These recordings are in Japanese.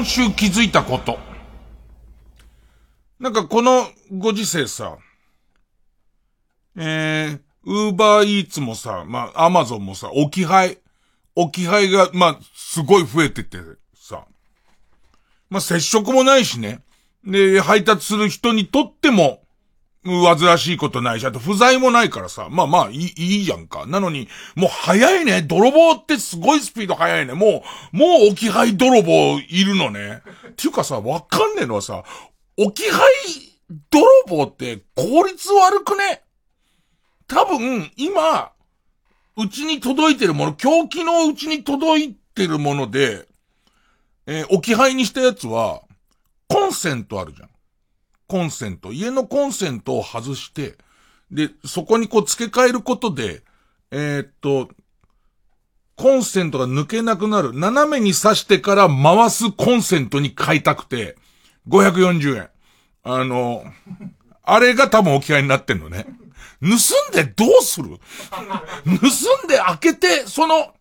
今週気づいたこと。なんかこのご時世さ、えー、ウーバーイーツもさ、まあ、アマゾンもさ、置き配、置き配が、まあ、すごい増えててさ、まあ、接触もないしね。で、配達する人にとっても、煩わしいことないし、あと不在もないからさ、まあまあいい、いいじゃんか。なのに、もう早いね。泥棒ってすごいスピード早いね。もう、もう置き配泥棒いるのね。っていうかさ、わかんねえのはさ、置き配泥棒って効率悪くね？多分、今、うちに届いてるもの、狂気のうちに届いてるもので、えー置き配にしたやつは、コンセントあるじゃん。コンセント。家のコンセントを外して、で、そこにこう付け替えることで、えーっと、コンセントが抜けなくなる。斜めに刺してから回すコンセントに変えたくて、540円。あの、あれが多分置き配になってんのね。盗んでどうする？盗んで開けて、その、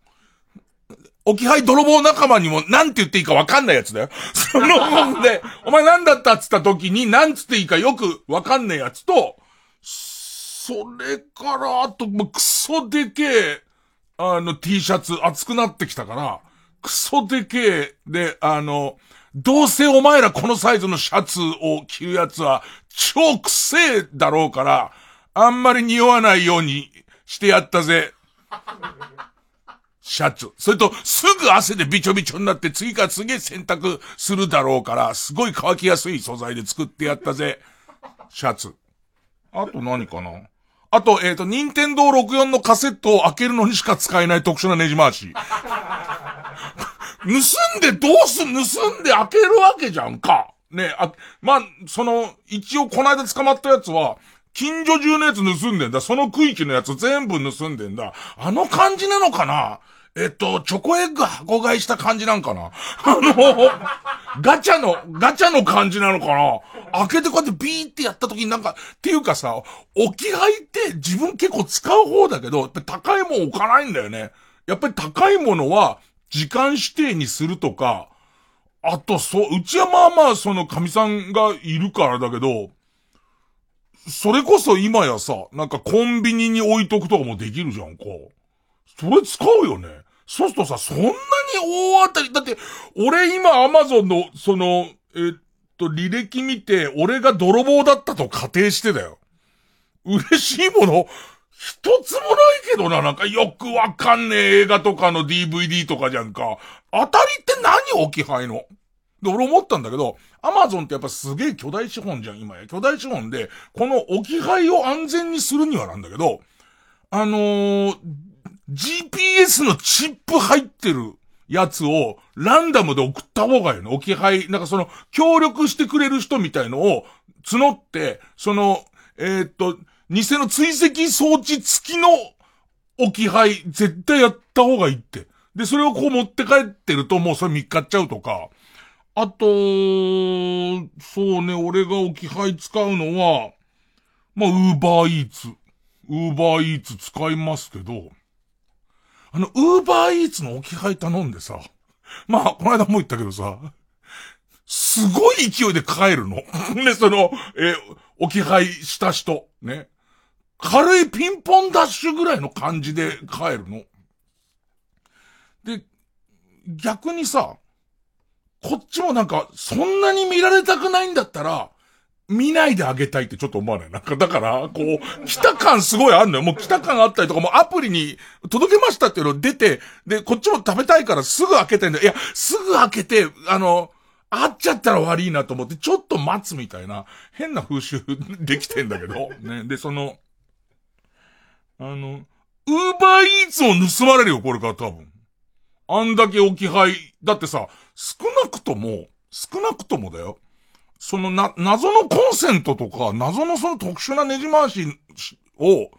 置き配泥棒仲間にも何て言っていいか分かんないやつだよ。その、で、お前何だったっつった時に何つっていいかよく分かんないやつと、それから、あと、もうクソでけえ、あの T シャツ熱くなってきたから、クソでけえ、で、あの、どうせお前らこのサイズのシャツを着るやつは超くせえだろうから、あんまり匂わないようにしてやったぜ。シャツ。それと、すぐ汗でびちょびちょになって次から次へ洗濯するだろうから、すごい乾きやすい素材で作ってやったぜ。シャツ。あと何かな？あと、えっ、と、任天堂64のカセットを開けるのにしか使えない特殊なネジ回し。盗んでどうすん盗んで開けるわけじゃんか。ねあ、まあ、その、一応この間捕まったやつは、近所中のやつ盗んでんだ。その区域のやつ全部盗んでんだ。あの感じなのかな？えっと、チョコエッグ箱買いした感じなんかな？あの、ガチャの、ガチャの感じなのかな？開けてこうやってビーってやった時になんか、っていうかさ、置き配って自分結構使う方だけど、やっぱ高いもん置かないんだよね。やっぱり高いものは、時間指定にするとか、あと、そう、うちはまあまあ、その、神さんがいるからだけど、それこそ今やさ、なんかコンビニに置いとくとかもできるじゃんか。それ使うよね。そうするとさ、そんなに大当たり、だって、俺今アマゾンの、その、えっと、履歴見て、俺が泥棒だったと仮定してだよ。嬉しいもの、一つもないけどな、なんかよくわかんねえ映画とかの DVD とかじゃんか。当たりって何置き配の？で、俺思ったんだけど、アマゾンってやっぱすげえ巨大資本じゃん、今や。巨大資本で、この置き配を安全にするにはなんだけど、あのー、GPS のチップ入ってるやつをランダムで送った方がいいの。置き配、なんかその、協力してくれる人みたいのを募って、その、えーっと、偽の追跡装置付きの置き配、絶対やった方がいいって。で、それをこう持って帰ってるともうそれ見っかっちゃうとか。あと、そうね、俺が置き配使うのは、まあ、ウーバーイーツ。ウーバーイーツ使いますけど、あの、ウーバーイーツの置き配頼んでさ、まあ、この間も言ったけどさ、すごい勢いで帰るの。ね、その、えー置き配した人、ね。軽いピンポンダッシュぐらいの感じで帰るの。で、逆にさ、こっちもなんか、そんなに見られたくないんだったら、見ないであげたいってちょっと思わない？なんか、だから、こう、来た感すごいあんのよ。もう来た感あったりとか、もうアプリに届けましたっていうの出て、で、こっちも食べたいからすぐ開けてんだよ。いや、すぐ開けて、あの、会っちゃったら悪いなと思って、ちょっと待つみたいな、変な風習できてんだけど、ね。で、その、あの、ウーバーイーツを盗まれるよ、これから多分。あんだけ置き配。だってさ、少なくとも、少なくともだよ。そのな、謎のコンセントとか、謎のその特殊なねじ回しを、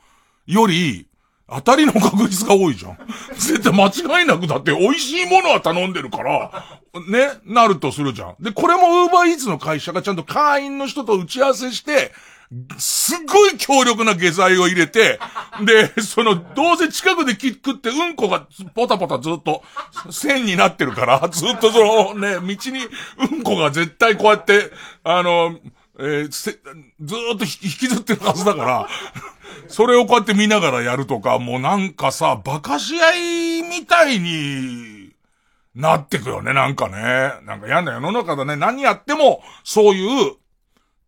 より、当たりの確率が多いじゃん。絶対間違いなくだって美味しいものは頼んでるから、ね、なるとするじゃん。で、これもウーバーイーツの会社がちゃんと会員の人と打ち合わせして、すっごい強力な下剤を入れて、で、その、どうせ近くでキックってうんこがポタポタずっと線になってるから、ずっとそのね、道にうんこが絶対こうやって、あの、えー、ずーっと引きずってるはずだから、それをこうやって見ながらやるとか、もうなんかさ、馬鹿し合いみたいになってくよね、なんかね。なんか嫌な世の中だね。何やっても、そういう、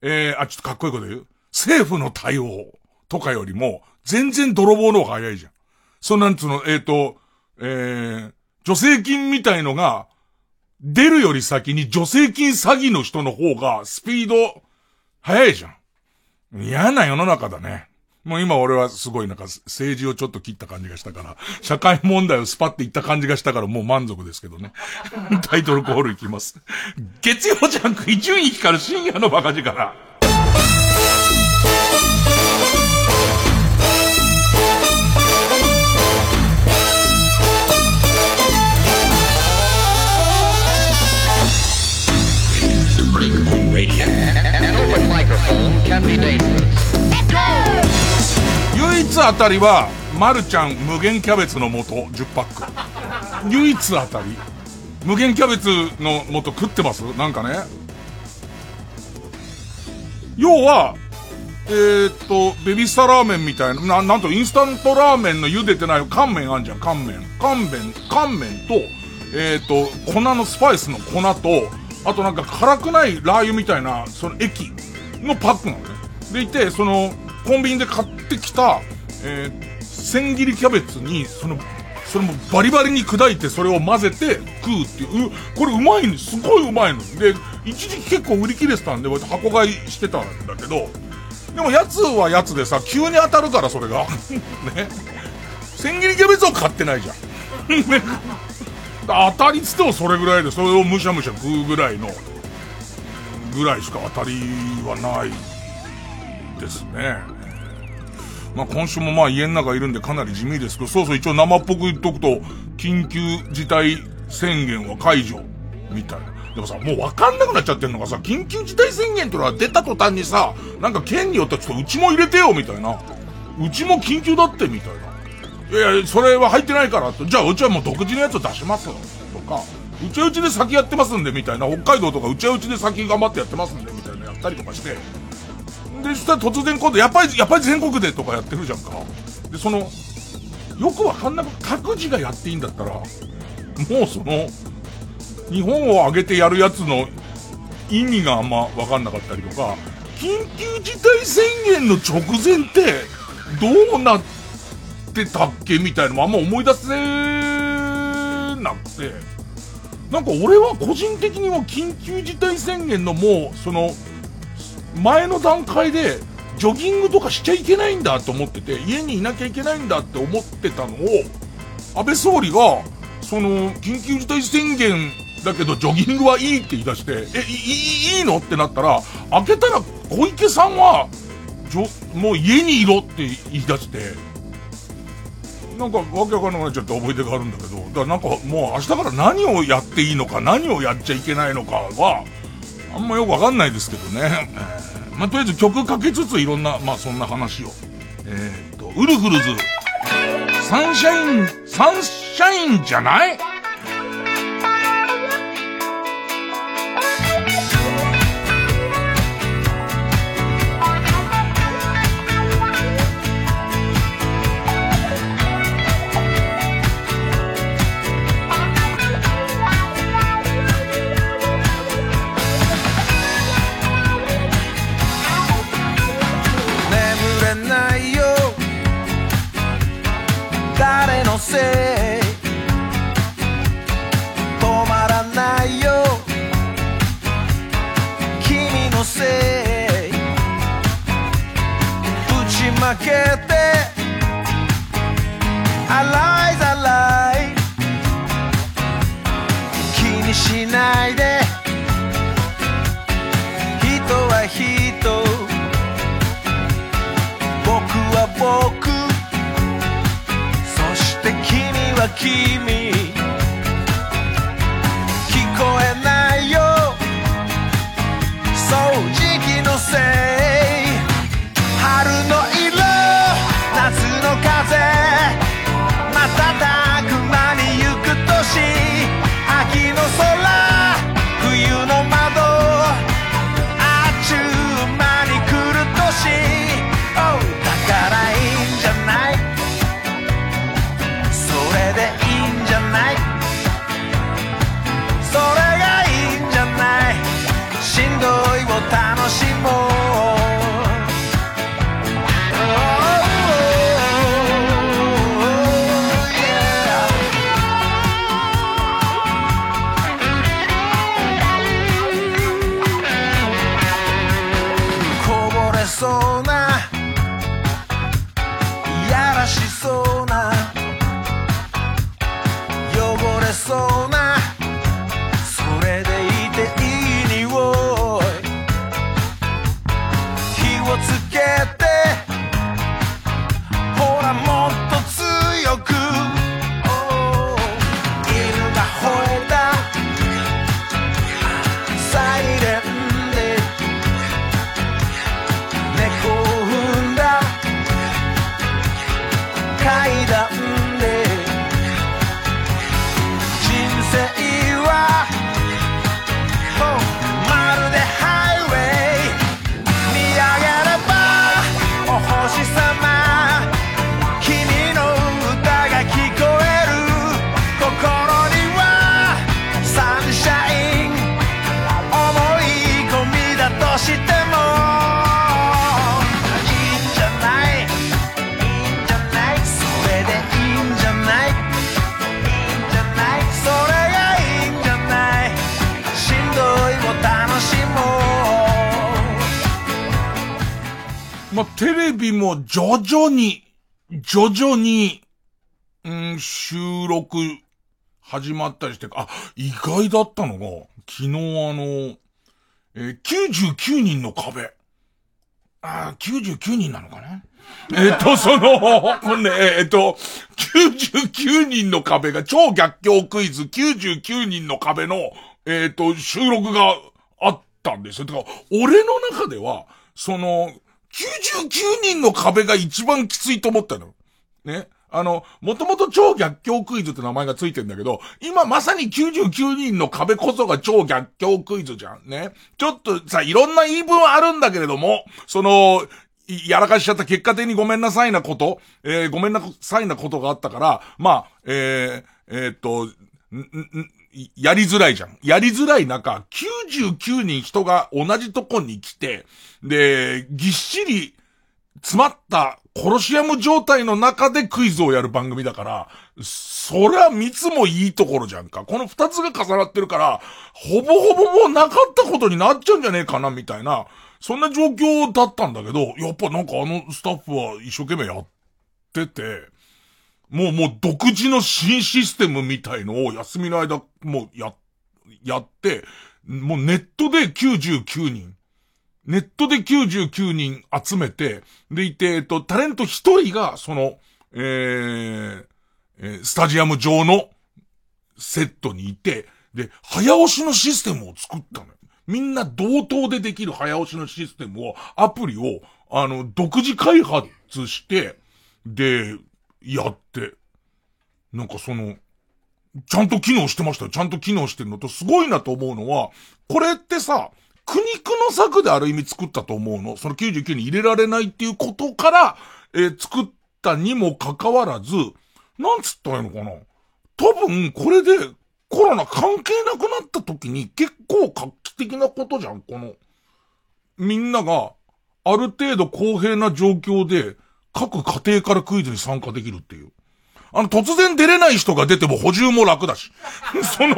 えー、あ、ちょっとかっこいいこと言う政府の対応とかよりも、全然泥棒の方が早いじゃん。そうなんつうの、えっ、ー、と、えー、助成金みたいのが、出るより先に助成金詐欺の人の方がスピード早いじゃん。嫌な世の中だね。もう今俺はすごいなんか政治をちょっと切った感じがしたから、社会問題をスパっていった感じがしたからもう満足ですけどね。タイトルコールいきます。月曜ジャンク伊集院光深夜のバカ力。唯一当たりは、まるちゃん無限キャベツの素10パック。唯一当たり。無限キャベツの素食ってます？なんかね。要は、えー、っと、ベビースターラーメンみたいな、な、なんとインスタントラーメンの茹でてない乾麺あんじゃん、乾麺。乾麺、乾麺と、えー、っと、粉のスパイスの粉と、あとなんか辛くないラー油みたいな、その液のパックなのね。でいて、その、コンビニで買ってきた、えー、千切りキャベツに、その、それもバリバリに砕いてそれを混ぜて食うっていう、これうまいの、すごいうまいの。で、一時期結構売り切れてたんで、箱買いしてたんだけど、でもやつはやつでさ、急に当たるからそれが。ね。千切りキャベツを買ってないじゃん。ね。当たりつってもそれぐらいで、それをむしゃむしゃ食うぐらいの、ぐらいしか当たりはないですね。まあ今週もまあ家の中いるんでかなり地味ですけど、そうそう一応生っぽく言っとくと、緊急事態宣言は解除、みたいな。でもさ、もうわかんなくなっちゃってんのがさ、緊急事態宣言ってのは出た途端にさ、なんか県によってはちょっとうちも入れてよ、みたいな。うちも緊急だって、みたいな。いやいや、それは入ってないから。じゃあうちはもう独自のやつを出しますよとか、うちはうちで先やってますんで、みたいな。北海道とかうちはうちで先頑張ってやってますんで、みたいなやったりとかして。で、そしたら突然今度、やっぱり、やっぱり全国でとかやってるじゃんか。で、その、よくわかんなく、各自がやっていいんだったら、もうその、日本を挙げてやるやつの意味があんまわかんなかったりとか、緊急事態宣言の直前って、どうなってってたっけみたいなのもあんま思い出せなくて、なんか俺は個人的には緊急事態宣言のもう、その、前の段階で、ジョギングとかしちゃいけないんだと思ってて、家にいなきゃいけないんだって思ってたのを、安倍総理が、その、緊急事態宣言だけどジョギングはいいって言い出して、え、いい、いのってなったら、開けたら小池さんは、もう家にいろって言い出して、なんかわけわかんなくなっちゃって覚えてがあるんだけど、だからなんかもう明日から何をやっていいのか、何をやっちゃいけないのかは、あんまよくわかんないですけどね。えー、まあ、とりあえず曲かけつついろんな、まあそんな話を。えー、っと、ウルフルズ、サンシャイン、サンシャインじゃない？せそうな。いやらしそう。徐々に、うん、収録始まったりして、あ、意外だったのが、昨日あの、えー99人の壁。あー、99人なのかな？えっと、その、これね、えっと、99人の壁が超逆境クイズ99人の壁の、えっと、収録があったんですよ。だから、俺の中では、その、99人の壁が一番きついと思ったの。ね。あの、もともと超逆境クイズって名前がついてんだけど、今まさに99人の壁こそが超逆境クイズじゃん。ね。ちょっとさ、いろんな言い分はあるんだけれども、その、やらかしちゃった結果的にごめんなさいなこと、えーごめんなさいなことがあったから、まあ、えー、えーっと、やりづらいじゃん。やりづらい中、99人人が同じとこに来て、で、ぎっしり詰まったコロシアム状態の中でクイズをやる番組だから、そりゃ密もいいところじゃんか。この二つが重なってるから、ほぼほぼもうなかったことになっちゃうんじゃねえかな、みたいな、そんな状況だったんだけど、やっぱなんかあのスタッフは一生懸命やってて、もうもう独自の新システムみたいのを休みの間、もうや、やって、もうネットで99人、ネットで99人集めて、でいて、えっと、タレント一人が、その、えーえースタジアム上のセットにいて、で、早押しのシステムを作ったのよ。みんな同等でできる早押しのシステムを、アプリを、あの、独自開発して、で、やって、なんかその、ちゃんと機能してましたよ。ちゃんと機能してるのと、すごいなと思うのは、これってさ、苦肉の策である意味作ったと思うの。その99に入れられないっていうことから、えー作ったにもかかわらず、なんつったらいいのかな。多分、これで、コロナ関係なくなった時に結構画期的なことじゃん、この。みんなが、ある程度公平な状況で、各家庭からクイズに参加できるっていう。あの、突然出れない人が出ても補充も楽だし。その、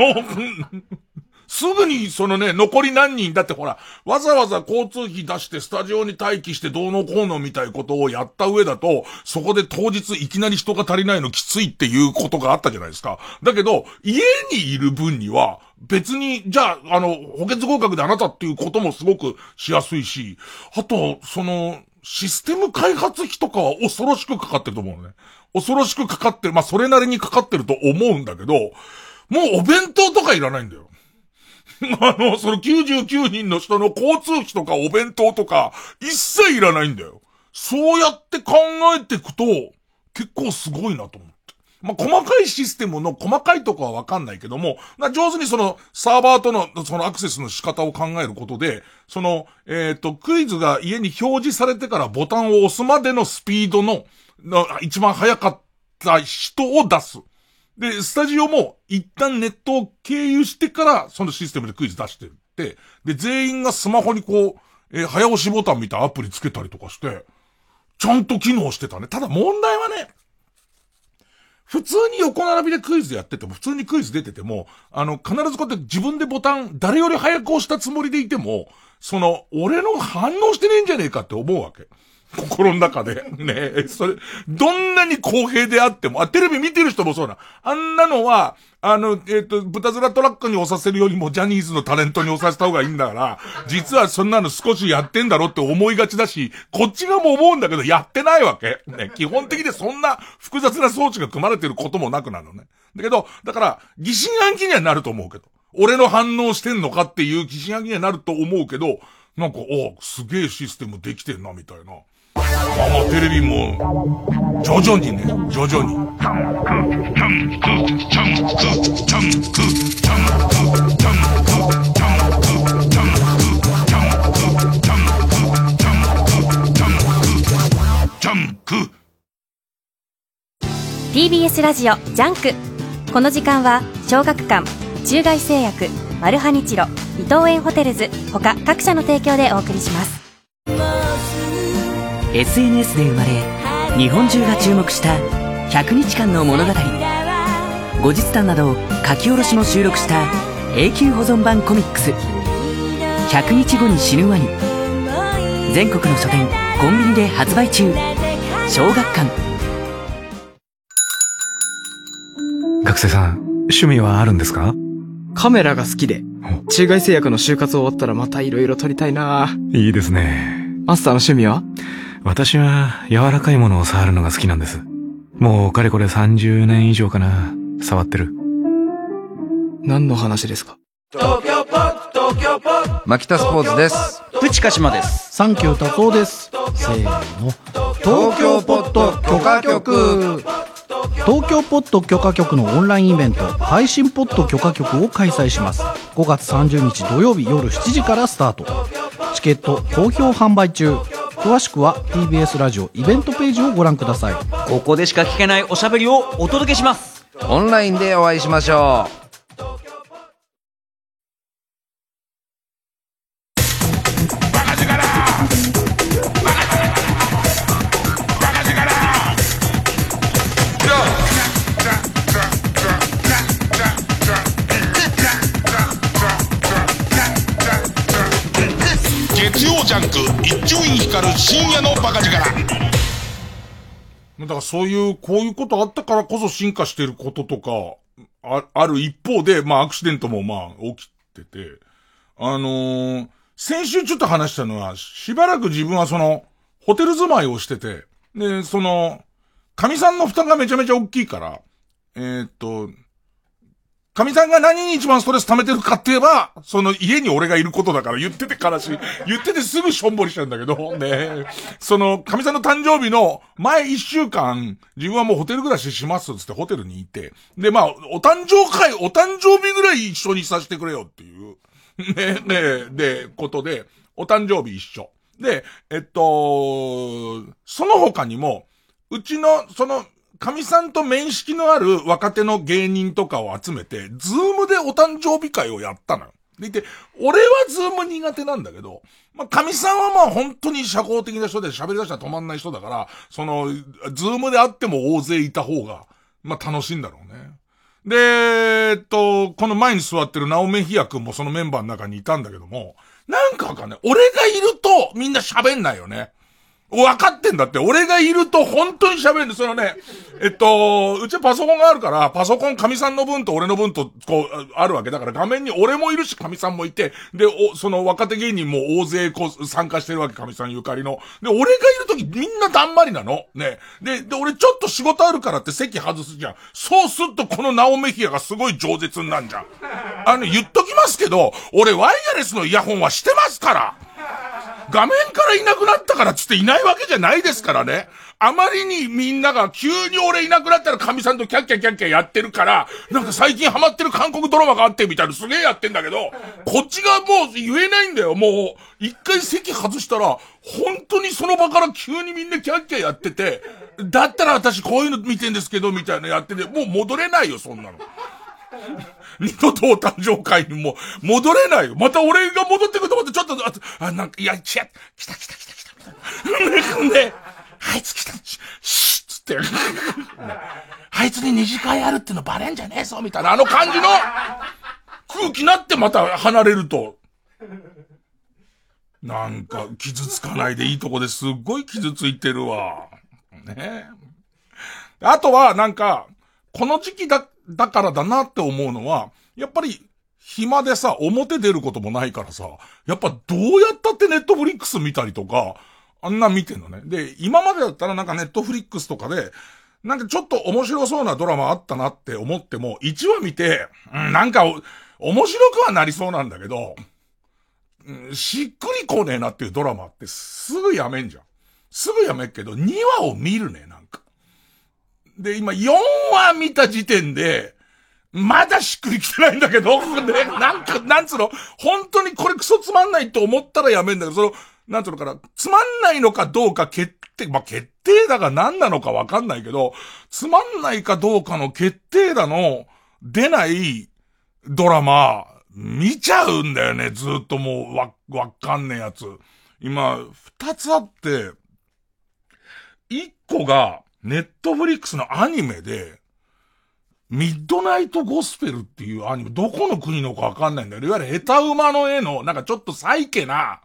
すぐにそのね、残り何人だってほら、わざわざ交通費出してスタジオに待機してどうのこうのみたいことをやった上だと、そこで当日いきなり人が足りないのきついっていうことがあったじゃないですか。だけど、家にいる分には、別に、じゃあ、あの、補欠合格であなたっていうこともすごくしやすいし、あと、その、システム開発費とかは恐ろしくかかってると思うのね。恐ろしくかかってる。まあ、それなりにかかってると思うんだけど、もうお弁当とかいらないんだよ。あの、その99人の人の交通費とかお弁当とか、一切いらないんだよ。そうやって考えていくと、結構すごいなと思って。まあ、細かいシステムの細かいとこはわかんないけども、上手にそのサーバーとのそのアクセスの仕方を考えることで、その、えっ、ー、と、クイズが家に表示されてからボタンを押すまでのスピードの、の一番早かった人を出す。で、スタジオも一旦ネットを経由してからそのシステムでクイズ出してるって、で、全員がスマホにこう、えー、早押しボタンみたいなアプリつけたりとかして、ちゃんと機能してたね。ただ問題はね、普通に横並びでクイズやってても、普通にクイズ出てても、あの、必ずこうやって自分でボタン、誰より早く押したつもりでいても、その、俺の反応してねえんじゃねえかって思うわけ。心の中で。ねそれ、どんなに公平であっても、あ、テレビ見てる人もそうな。あんなのは、あの、えっ、ー、と、豚面トラックに押させるよりもジャニーズのタレントに押させた方がいいんだから、実はそんなの少しやってんだろって思いがちだし、こっち側も思うんだけど、やってないわけ。ね、基本的にそんな複雑な装置が組まれてることもなくなるのね。だけど、だから、疑心暗鬼にはなると思うけど。俺の反応してんのかっていう疑心暗鬼にはなると思うけど、なんか、おすげえシステムできてんな、みたいな。まあまあテレビも、徐々にね、徐々に。TBS ラジオジャンクこの時間は小学館中外製薬マルハニチロ伊藤園ホテルズ他各社の提供でお送りします SNS で生まれ日本中が注目した100日間の物語。後日談など書き下ろしも収録した永久保存版コミックス「100日後に死ぬワニ」全国の書店コンビニで発売中。小学館。学生さん趣味はあるんですか？カメラが好きで中外製薬の就活終わったらまた色々撮りたいな。いいですね。マスターの趣味は？私は柔らかいものを触るのが好きなんです。もうかれこれ30年以上かな。触ってる。何の話ですか？東京ポット東京ポット牧田スポーツです。プチカシマです。サンキュー達夫です。せーの。東京ポット許可局東京ポット許可局のオンラインイベント配信ポット許可局を開催します5月30日土曜日夜7時からスタートチケット好評販売中。詳しくは TBS ラジオイベントページをご覧ください。ここでしか聞けないおしゃべりをお届けします。オンラインでお会いしましょう光る深夜のバカ力。だからそういう、こういうことあったからこそ進化してることとか、あ、ある一方で、まあアクシデントもまあ起きてて、あのー、先週ちょっと話したのは、しばらく自分はその、ホテル住まいをしてて、で、その、神さんの負担がめちゃめちゃ大きいから、えー、っと、神さんが何に一番ストレス溜めてるかって言えば、その家に俺がいることだから言ってて悲しい。言っててすぐしょんぼりしちゃうんだけど、ねその、神さんの誕生日の前一週間、自分はもうホテル暮らししますっつってホテルにいて、で、まあ、お誕生会、お誕生日ぐらい一緒にさせてくれよっていう、ね、ね、で、ことで、お誕生日一緒。で、えっと、その他にも、うちの、その、神さんと面識のある若手の芸人とかを集めて、ズームでお誕生日会をやったのよ。でいて、俺はズーム苦手なんだけど、まあ、神さんはまあ本当に社交的な人で喋り出したら止まんない人だから、その、ズームであっても大勢いた方が、まあ楽しいんだろうね。で、えっと、この前に座ってるナオメヒア君もそのメンバーの中にいたんだけども、なんかわかんない。俺がいるとみんな喋んないよね。分かってんだって。俺がいると本当に喋るんで、そのね、えっと、うちパソコンがあるから、パソコン神さんの分と俺の分と、こう、あるわけだから画面に俺もいるし神さんもいて、で、お、その若手芸人も大勢こう参加してるわけ、神さんゆかりの。で、俺がいるときみんなだんまりなの。ね。で、で、俺ちょっと仕事あるからって席外すじゃん。そうするとこのナオメヒアがすごい饒舌になんじゃん。あの、言っときますけど、俺ワイヤレスのイヤホンはしてますから画面からいなくなったからつっていないわけじゃないですからね。あまりにみんなが急に俺いなくなったら神さんとキャッキャキャッキャやってるから、なんか最近ハマってる韓国ドラマがあってみたいなすげえやってんだけど、こっちがもう言えないんだよ。もう、一回席外したら、本当にその場から急にみんなキャッキャやってて、だったら私こういうの見てんですけど、みたいなやってて、もう戻れないよ、そんなの。二度とお誕生会にも戻れないよ。また俺が戻ってくると思ってちょっと、あ、なんか、いや、来た、来た来た来た来た。ね、あいつ来た、シッつって。あいつに二次会あるってのバレんじゃねえぞ、みたいな、あの感じの空気になってまた離れると。なんか、傷つかないでいいとこですっごい傷ついてるわ。ねあとは、なんか、この時期だ、だからだなって思うのは、やっぱり、暇でさ、表出ることもないからさ、やっぱどうやったってネットフリックス見たりとか、あんな見てんのね。で、今までだったらなんかネットフリックスとかで、なんかちょっと面白そうなドラマあったなって思っても、1話見て、うん、なんか、面白くはなりそうなんだけど、うん、しっくりこねえなっていうドラマってすぐやめんじゃん。すぐやめっけど、2話を見るねえ、な。で、今4話見た時点で、まだしっくりきてないんだけど、ね、なんか、なんつうの、本当にこれクソつまんないと思ったらやめんだけど、その、なんつうのかな、つまんないのかどうか決定、まあ、決定だが何なのかわかんないけど、つまんないかどうかの決定だの、出ないドラマ、見ちゃうんだよね、ずっともう、わ、わかんねえやつ。今、二つあって、一個が、ネットフリックスのアニメで、ミッドナイトゴスペルっていうアニメ、どこの国のかわかんないんだよ。いわゆるヘタウマの絵の、なんかちょっとサイケな、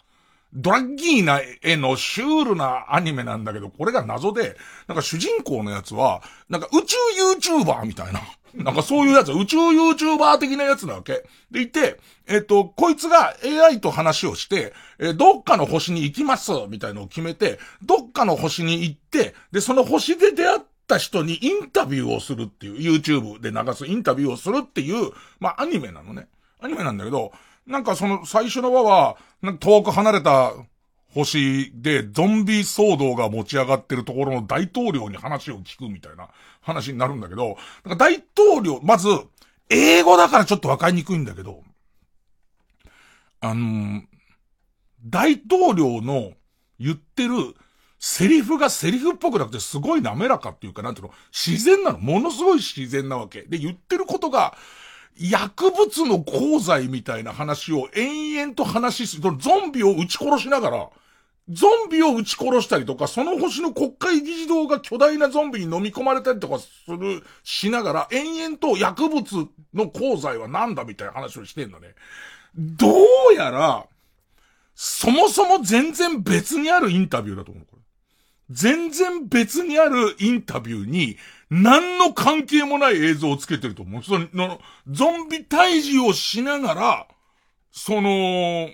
ドラッギーな絵のシュールなアニメなんだけど、これが謎で、なんか主人公のやつは、なんか宇宙 YouTuber みたいな。なんかそういうやつ、宇宙 YouTuber 的なやつなわけ。でいて、えっ、と、こいつが AI と話をして、え、どっかの星に行きます、みたいのを決めて、どっかの星に行って、で、その星で出会った人にインタビューをするっていう、YouTube で流すインタビューをするっていう、まあアニメなのね。アニメなんだけど、なんかその最初の輪は、なんか遠く離れた星でゾンビ騒動が持ち上がってるところの大統領に話を聞くみたいな話になるんだけど、なんか大統領、まず、英語だからちょっとわかりにくいんだけど、あの大統領の言ってるセリフがセリフっぽくなくてすごい滑らかっていうか、なんていうの、自然なの。ものすごい自然なわけ。で、言ってることが、薬物の功罪みたいな話を延々と話しする、ゾンビを撃ち殺しながら、ゾンビを撃ち殺したりとか、その星の国会議事堂が巨大なゾンビに飲み込まれたりとかする、しながら、延々と薬物の功罪は何だみたいな話をしてんだね。どうやら、そもそも全然別にあるインタビューだと思う、全然別にあるインタビューに、何の関係もない映像をつけてると思う。その、ゾンビ退治をしながら、その、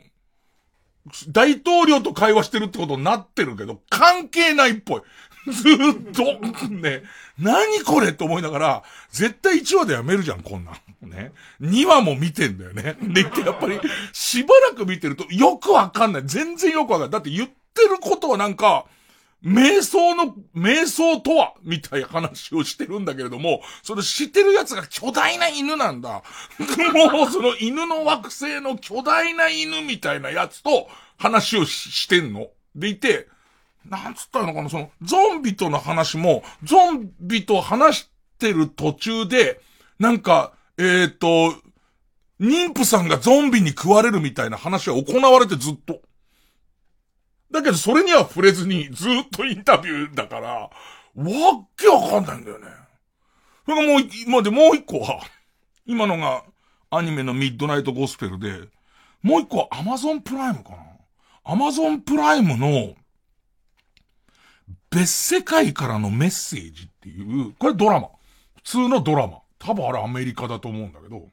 大統領と会話してるってことになってるけど、関係ないっぽい。ずっと、ね、何これと思いながら、絶対1話でやめるじゃん、こんなん。ね。2話も見てんだよね。で、やっぱり、しばらく見てると、よくわかんない。全然よくわかんない。だって言ってることはなんか、瞑想の、瞑想とはみたいな話をしてるんだけれども、それ知ってるやつが巨大な犬なんだ。もうその犬の惑星の巨大な犬みたいなやつと話をしてんの。でいて、なんつったのかな、その、ゾンビとの話も、ゾンビと話してる途中で、なんか、えっ、ー、と、妊婦さんがゾンビに食われるみたいな話は行われてずっと。だけどそれには触れずにずっとインタビューだから、わっけわかんないんだよね。それがもう、までもう一個は、今のがアニメのミッドナイトゴスペルで、もう一個はアマゾンプライムかな。アマゾンプライムの、別世界からのメッセージっていう、これドラマ。普通のドラマ。多分あれアメリカだと思うんだけど。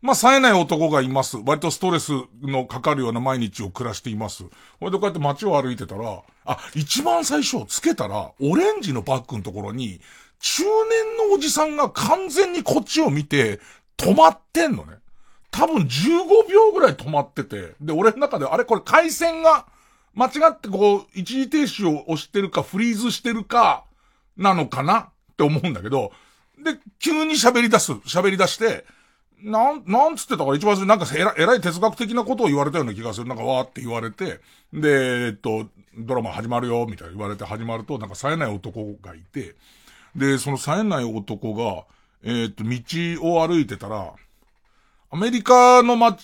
まあ、冴えない男がいます。割とストレスのかかるような毎日を暮らしています。ほいでこうやって街を歩いてたら、あ、一番最初つけたら、オレンジのバッグのところに、中年のおじさんが完全にこっちを見て、止まってんのね。多分15秒ぐらい止まってて。で、俺の中で、あれこれ回線が、間違ってこう、一時停止を押してるか、フリーズしてるか、なのかなって思うんだけど、で、急に喋り出す、喋り出して、なん、なんつってたか一番最初なんかえらえらい哲学的なことを言われたような気がする。なんかわーって言われて、で、えっと、ドラマ始まるよ、みたいな言われて始まると、なんか冴えない男がいて、で、その冴えない男が、えっと、道を歩いてたら、アメリカのま、道、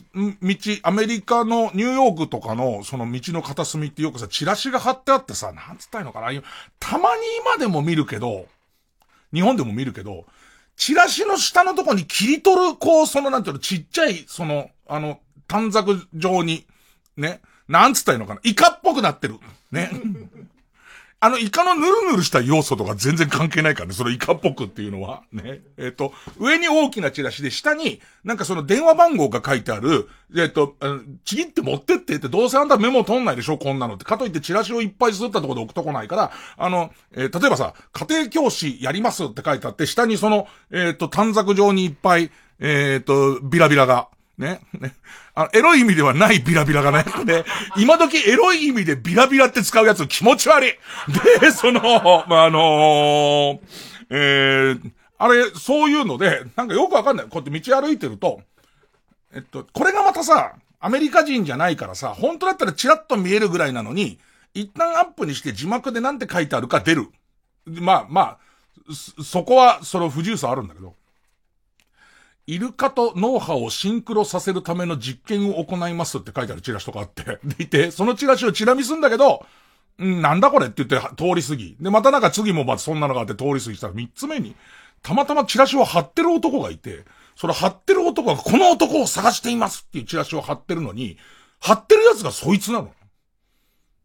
アメリカのニューヨークとかのその道の片隅ってよくさ、チラシが貼ってあってさ、なんつったいのかなたまに今でも見るけど、日本でも見るけど、チラシの下のとこに切り取る、こう、そのなんていうの、ちっちゃい、その、あの、短冊状に、ね、なんつったらいいのかな、イカっぽくなってる。ね。あの、イカのヌルヌルした要素とか全然関係ないからね、そのイカっぽくっていうのは。ね。えっ、と、上に大きなチラシで、下に、なんかその電話番号が書いてある、えっ、と、ちぎって持ってってって、どうせあんたメモ取んないでしょ、こんなのって。かといってチラシをいっぱい吸ったところで置くとこないから、あの、えー、例えばさ、家庭教師やりますって書いてあって、下にその、えっ、と、短冊状にいっぱい、えっ、と、ビラビラが、ね。ね。あの、エロい意味ではないビラビラがね。で、今時エロい意味でビラビラって使うやつ気持ち悪い。で、その、まあ、あのー、えー、あれ、そういうので、なんかよくわかんない。こうやって道歩いてると、えっと、これがまたさ、アメリカ人じゃないからさ、本当だったらチラッと見えるぐらいなのに、一旦アップにして字幕でなんて書いてあるか出る。まあまあ、そこは、その不自由さあるんだけど。イルカと脳波をシンクロさせるための実験を行いますって書いてあるチラシとかあって。でいて、そのチラシをチラ見すんだけど、んなんだこれって言って通り過ぎ。で、またなんか次もまたそんなのがあって通り過ぎしたら三つ目に、たまたまチラシを貼ってる男がいて、それ貼ってる男がこの男を探していますっていうチラシを貼ってるのに、貼ってるやつがそいつなの。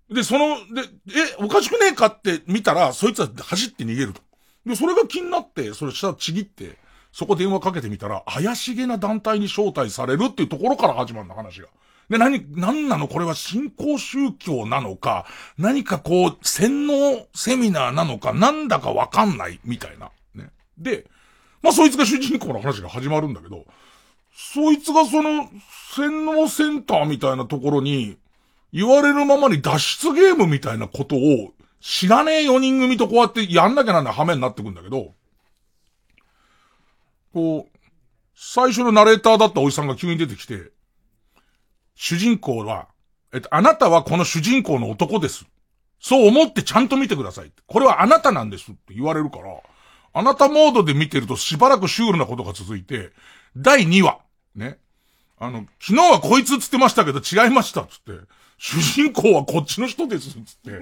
で、その、で、え、おかしくねえかって見たら、そいつは走って逃げると。で、それが気になって、それ下ちぎって、そこ電話かけてみたら、怪しげな団体に招待されるっていうところから始まるんだ、話が。で、何、何なのこれは信仰宗教なのか、何かこう、洗脳セミナーなのか、なんだかわかんない、みたいな。ね。で、まあ、そいつが主人公の話が始まるんだけど、そいつがその、洗脳センターみたいなところに、言われるままに脱出ゲームみたいなことを、知らねえ4人組とこうやってやんなきゃなんない羽目になってくんだけど、こう、最初のナレーターだったおじさんが急に出てきて、主人公は、えっと、あなたはこの主人公の男です。そう思ってちゃんと見てください。これはあなたなんですって言われるから、あなたモードで見てるとしばらくシュールなことが続いて、第2話、ね。あの、昨日はこいつつってましたけど違いましたつって、主人公はこっちの人です、つって。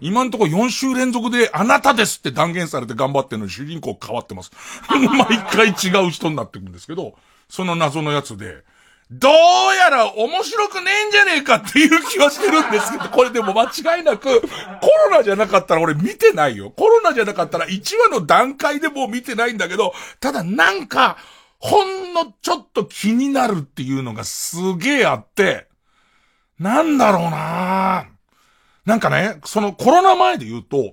今んとこ4週連続であなたですって断言されて頑張ってるのに主人公変わってます。毎回違う人になってくんですけど、その謎のやつで、どうやら面白くねえんじゃねえかっていう気はしてるんですけど、これでも間違いなく、コロナじゃなかったら俺見てないよ。コロナじゃなかったら1話の段階でもう見てないんだけど、ただなんか、ほんのちょっと気になるっていうのがすげえあって、なんだろうななんかね、そのコロナ前で言うと、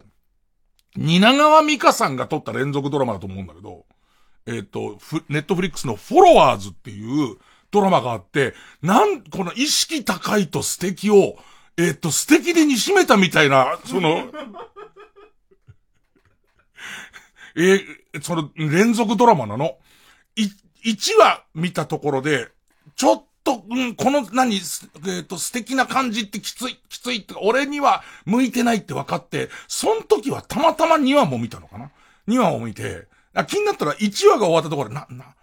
蜷川美香さんが撮った連続ドラマだと思うんだけど、えっ、ー、と、ネットフリックスのフォロワーズっていうドラマがあって、なん、この意識高いと素敵を、えっ、ー、と、素敵でにしめたみたいな、その、えー、その連続ドラマなの。い、1話見たところで、ちょっと、うん、この何、えっ、ー、と、素敵な感じってきつい、きついって、俺には向いてないって分かって、その時はたまたま2話も見たのかな ?2 話を見て、あ気になったら1話が終わったところ、な、な、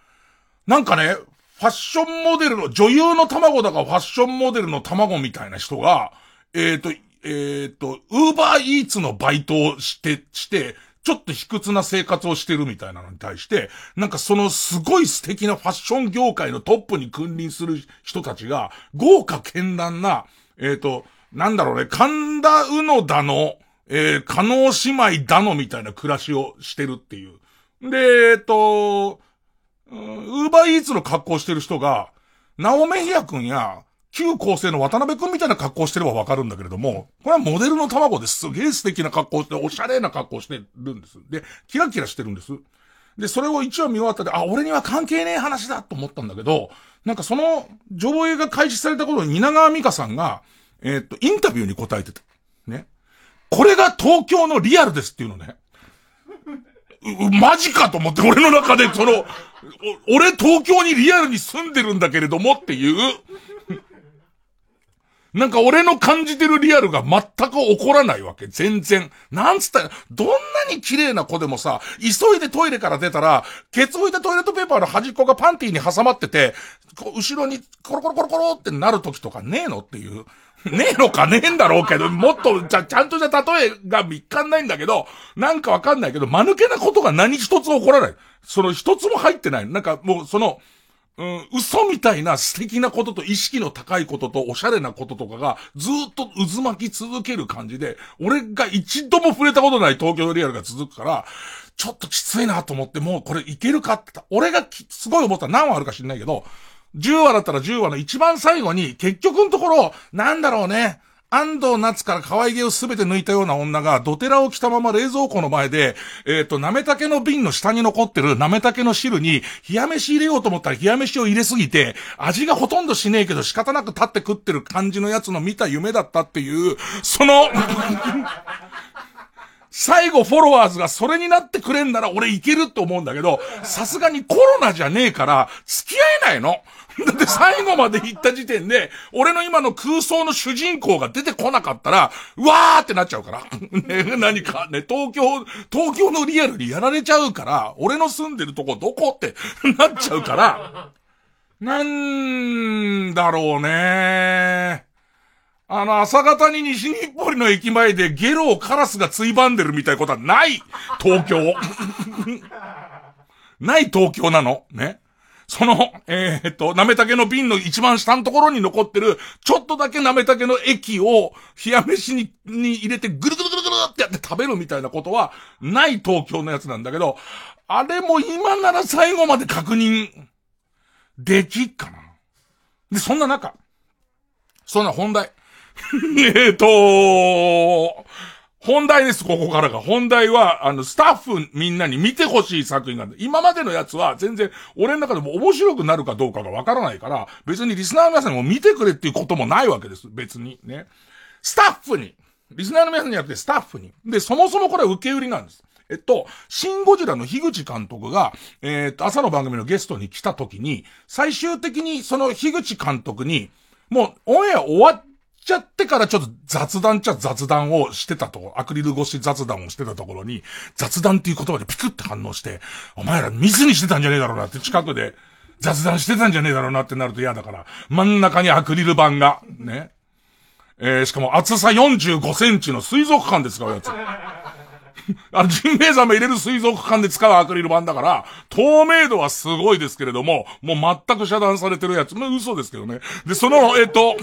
なんかね、ファッションモデルの、女優の卵だからファッションモデルの卵みたいな人が、えっ、ー、と、えっ、ー、と、ウーバーイーツのバイトをして、して、ちょっと卑屈な生活をしてるみたいなのに対して、なんかそのすごい素敵なファッション業界のトップに君臨する人たちが、豪華絢爛な、えっ、と、なんだろうね、神田うのだの、えー、加納姉妹だのみたいな暮らしをしてるっていう。で、えっ、と、ウーバーイーツの格好してる人が、ナオメヒア君や、旧構成の渡辺君みたいな格好してればわかるんだけれども、これはモデルの卵ですげえ素敵な格好して、おしゃれな格好してるんです。で、キラキラしてるんです。で、それを一話見終わったで、あ、俺には関係ねえ話だと思ったんだけど、なんかその、上映が開始された頃に蜷川美香さんが、えー、っと、インタビューに答えてた。ね。これが東京のリアルですっていうのね。マジかと思って、俺の中で、その、俺東京にリアルに住んでるんだけれどもっていう、なんか俺の感じてるリアルが全く起こらないわけ。全然。なんつったら、どんなに綺麗な子でもさ、急いでトイレから出たら、ケツ置いたトイレットペーパーの端っこがパンティーに挟まってて、後ろにコロコロコロコロってなる時とかねえのっていう。ねえのかねえんだろうけど、もっと、ちゃ、ちゃんとした例えが見っかんないんだけど、なんかわかんないけど、間抜けなことが何一つ起こらない。その一つも入ってない。なんかもう、その、うん、嘘みたいな素敵なことと意識の高いこととおしゃれなこととかがずっと渦巻き続ける感じで、俺が一度も触れたことない東京のリアルが続くから、ちょっときついなと思って、もうこれいけるかって、俺がすごい思った。ら何話あるか知んないけど、10話だったら10話の一番最後に、結局のところ、なんだろうね、安藤夏から可愛げをすべて抜いたような女が、ドテラを着たまま冷蔵庫の前で、えっ、と、なめたけの瓶の下に残ってるなめたけの汁に、冷や飯入れようと思ったら冷や飯を入れすぎて、味がほとんどしねえけど仕方なく立って食ってる感じのやつの見た夢だったっていう、その最後フォロワーズがそれになってくれんなら俺いけるって思うんだけど、さすがにコロナじゃねえから、付き合えないの。だって最後まで行った時点で、俺の今の空想の主人公が出てこなかったら、うわーってなっちゃうから。ね、何かね、東京、東京のリアルにやられちゃうから、俺の住んでるとこどこって なっちゃうから、なんだろうねあの、朝方に西日暮里の駅前でゲロをカラスがついばんでるみたいなことはない 東京 ない東京なのね。その、えー、っと、なめたけの瓶の一番下のところに残ってる、ちょっとだけなめたけの液を、冷や飯に、に入れてぐるぐるぐるぐるってやって食べるみたいなことは、ない東京のやつなんだけど、あれも今なら最後まで確認、できっかな。で、そんな中、そんな本題。えっと、本題です、ここからが。本題は、あの、スタッフみんなに見てほしい作品なんで、今までのやつは全然、俺の中でも面白くなるかどうかがわからないから、別にリスナーの皆さんにも見てくれっていうこともないわけです、別に。ね。スタッフに、リスナーの皆さんにやってスタッフに。で、そもそもこれは受け売りなんです。えっと、シン・ゴジラの樋口監督が、えー、っと、朝の番組のゲストに来た時に、最終的にその樋口監督に、もう、オンエア終わっちゃってからちょっと雑談っちゃ雑談をしてたとこ、アクリル越し雑談をしてたところに、雑談っていう言葉でピクって反応して、お前ら水にしてたんじゃねえだろうなって近くで雑談してたんじゃねえだろうなってなると嫌だから、真ん中にアクリル板が、ね。えー、しかも厚さ45センチの水族館で使うやつ。あの、ジンベエザメ入れる水族館で使うアクリル板だから、透明度はすごいですけれども、もう全く遮断されてるやつ。まあ嘘ですけどね。で、その、えっ、と、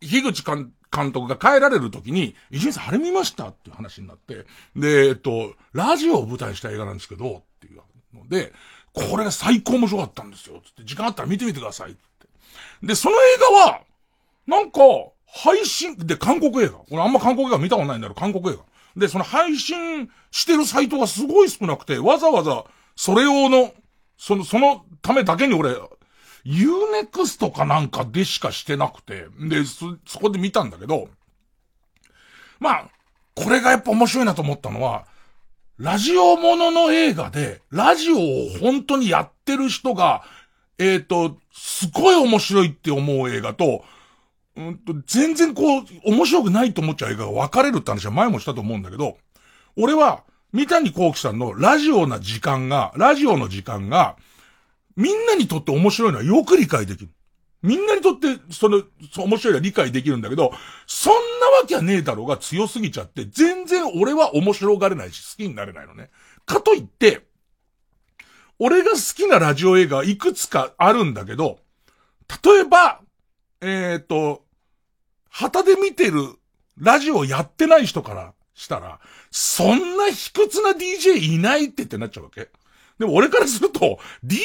樋口監督が帰られる時に、伊集院さんあれ見ました？っていう話になって、で、えっと、ラジオを舞台した映画なんですけど、っていうので、これが最高面白かったんですよ、つって、時間あったら見てみてください、って。で、その映画は、なんか、配信、で、韓国映画。俺あんま韓国映画見たことないんだけど、韓国映画。で、その配信してるサイトがすごい少なくて、わざわざ、それ用の、その、そのためだけに俺、 U-NEXT かなんかでしかしてなくて、で、そ、そこで見たんだけど、まあ、これがやっぱ面白いなと思ったのは、ラジオものの映画で、ラジオを本当にやってる人が、えっ、ー、と、すごい面白いって思う映画と、うんと、全然こう、面白くないと思っちゃう映画が分かれるって話は前もしたと思うんだけど、俺は、三谷幸喜さんのラジオな時間が、ラジオの時間が、みんなにとって面白いのはよく理解できる。みんなにとって、その、そ面白いのは理解できるんだけど、そんなわけはねえだろうが強すぎちゃって、全然俺は面白がれないし、好きになれないのね。かといって、俺が好きなラジオ映画いくつかあるんだけど、例えば、えっ、と、旗で見てるラジオやってない人からしたら、そんな卑屈な DJ いないってってなっちゃうわけ。でも俺からすると、DJ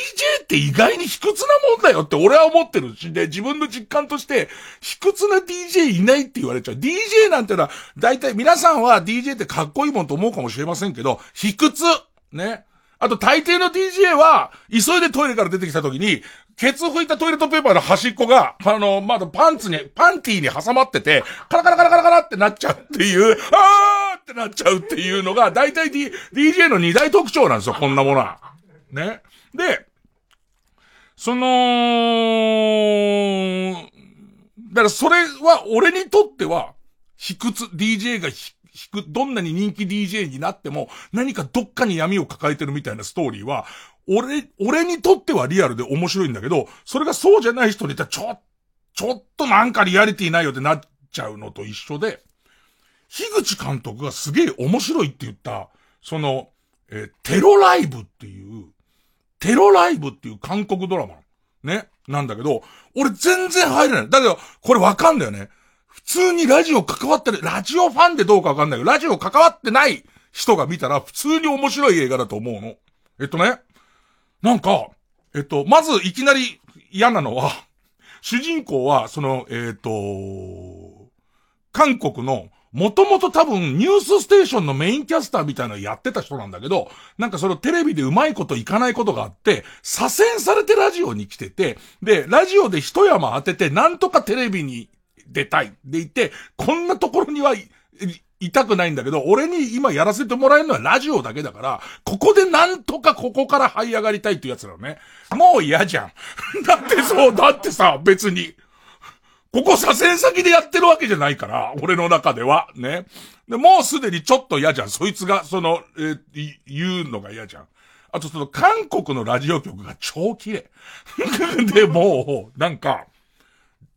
って意外に卑屈なもんだよって俺は思ってるし、で、自分の実感として、卑屈な DJ いないって言われちゃう。DJ なんてのは、大体皆さんは DJ ってかっこいいもんと思うかもしれませんけど、卑屈ね。あと大抵の DJ は、急いでトイレから出てきた時に、ケツ拭いたトイレットペーパーの端っこが、あの、まだパンツに、パンティーに挟まってて、カラカラカラカラカラってなっちゃうっていう、あーってなっちゃうっていうのが、大体、D、DJ の二大特徴なんですよ、こんなものは。ね。で、その、だからそれは俺にとっては、卑屈、DJ がひひく、どんなに人気 DJ になっても、何かどっかに闇を抱えてるみたいなストーリーは、俺、俺にとってはリアルで面白いんだけど、それがそうじゃない人に言ったら、ちょ、ちょっとなんかリアリティないよってなっちゃうのと一緒で、樋口監督がすげえ面白いって言った、その、えーテロライブっていう、テロライブっていう韓国ドラマね。なんだけど、俺全然入れない。だけど、これわかんだよね。普通にラジオ関わってる、ラジオファンでどうかわかんないけど、ラジオ関わってない人が見たら普通に面白い映画だと思うの。えっとね、なんか、えっと、まずいきなり嫌なのは、主人公は、その、えっと、韓国の、もともと多分ニュースステーションのメインキャスターみたいなのやってた人なんだけど、なんかそのテレビでうまいこといかないことがあって、左遷されてラジオに来てて、で、ラジオで一山当てて、なんとかテレビに出たいでいて、こんなところにはい、いたくないんだけど、俺に今やらせてもらえるのはラジオだけだから、ここでなんとかここから這い上がりたいっていうやつなのね。もう嫌じゃん。だってそう、だってさ、別に。ここ左遷先でやってるわけじゃないから、俺の中では。ね。で、もうすでにちょっと嫌じゃん。そいつが、その、え言うのが嫌じゃん。あとその、韓国のラジオ局が超綺麗。で、もう、なんか、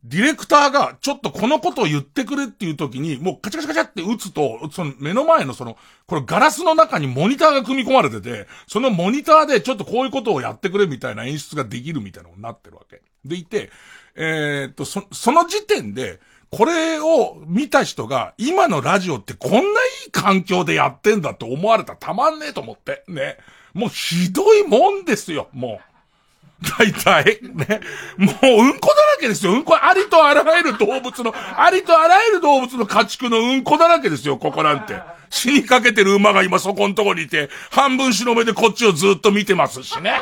ディレクターが、ちょっとこのことを言ってくれっていう時に、もうカチャカチャカチャって打つと、その目の前のその、これガラスの中にモニターが組み込まれてて、そのモニターでちょっとこういうことをやってくれみたいな演出ができるみたいなのになってるわけ。でいて、えーっと、そ、その時点で、これを見た人が、今のラジオってこんないい環境でやってんだって思われたらたまんねえと思って。ね。もうひどいもんですよ、もう。大体、ね。もう、うんこだらけですよ。うんこ、ありとあらゆる動物の、ありとあらゆる動物の家畜のうんこだらけですよ、ここなんて。死にかけてる馬が今そこんとこにいて、半分白目でこっちをずっと見てますしね。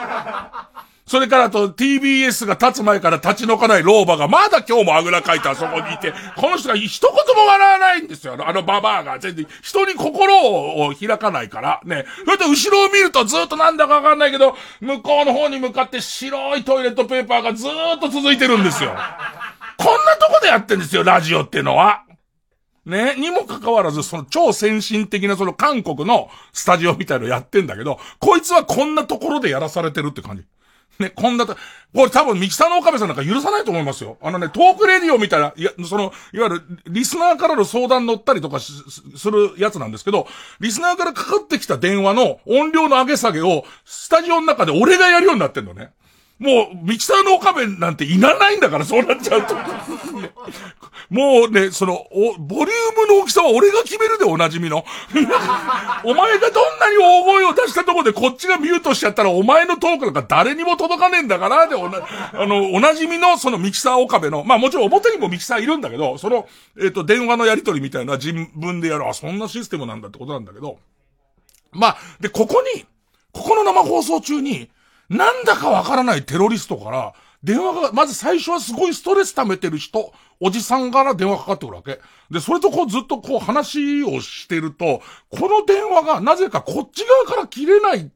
それからと TBS が立つ前から立ち退かない老婆がまだ今日もあぐらかいてあそこにいて、この人が一言も笑わないんですよ。あのババアが全然人に心を開かないから。ね。それで後ろを見るとずっとなんだかわかんないけど、向こうの方に向かって白いトイレットペーパーがずっと続いてるんですよ。こんなとこでやってんですよ、ラジオってのは。ね、にもかかわらず、その超先進的なその韓国のスタジオみたいのやってんだけど、こいつはこんなところでやらされてるって感じ。ね、こんなと、これ多分ミキサーの岡部さんなんか許さないと思いますよ。あのね、トークレディオみたいな、いや、その、いわゆる、リスナーからの相談乗ったりとかすするやつなんですけど、リスナーからかかってきた電話の音量の上げ下げを、スタジオの中で俺がやるようになってんのね。もう、ミキサーの岡部なんていらないんだから、そうなっちゃうと。もうね、その、お、ボリュームの大きさは俺が決めるでおなじみの。お前がどんなに大声を出したとこでこっちがミュートしちゃったらお前のトークなんか誰にも届かねえんだから、で、おな、あの、おなじみのそのミキサー岡部の、まあもちろん表にもミキサーいるんだけど、その、えっ、と、電話のやり取りみたいなのは自分でやる、あ、そんなシステムなんだってことなんだけど、まあ、で、ここに、ここの生放送中に、なんだかわからないテロリストから、電話が、まず最初はすごいストレス溜めてる人、おじさんから電話かかってくるわけ。で、それとこうずっとこう話をしてると、この電話がなぜかこっち側から切れない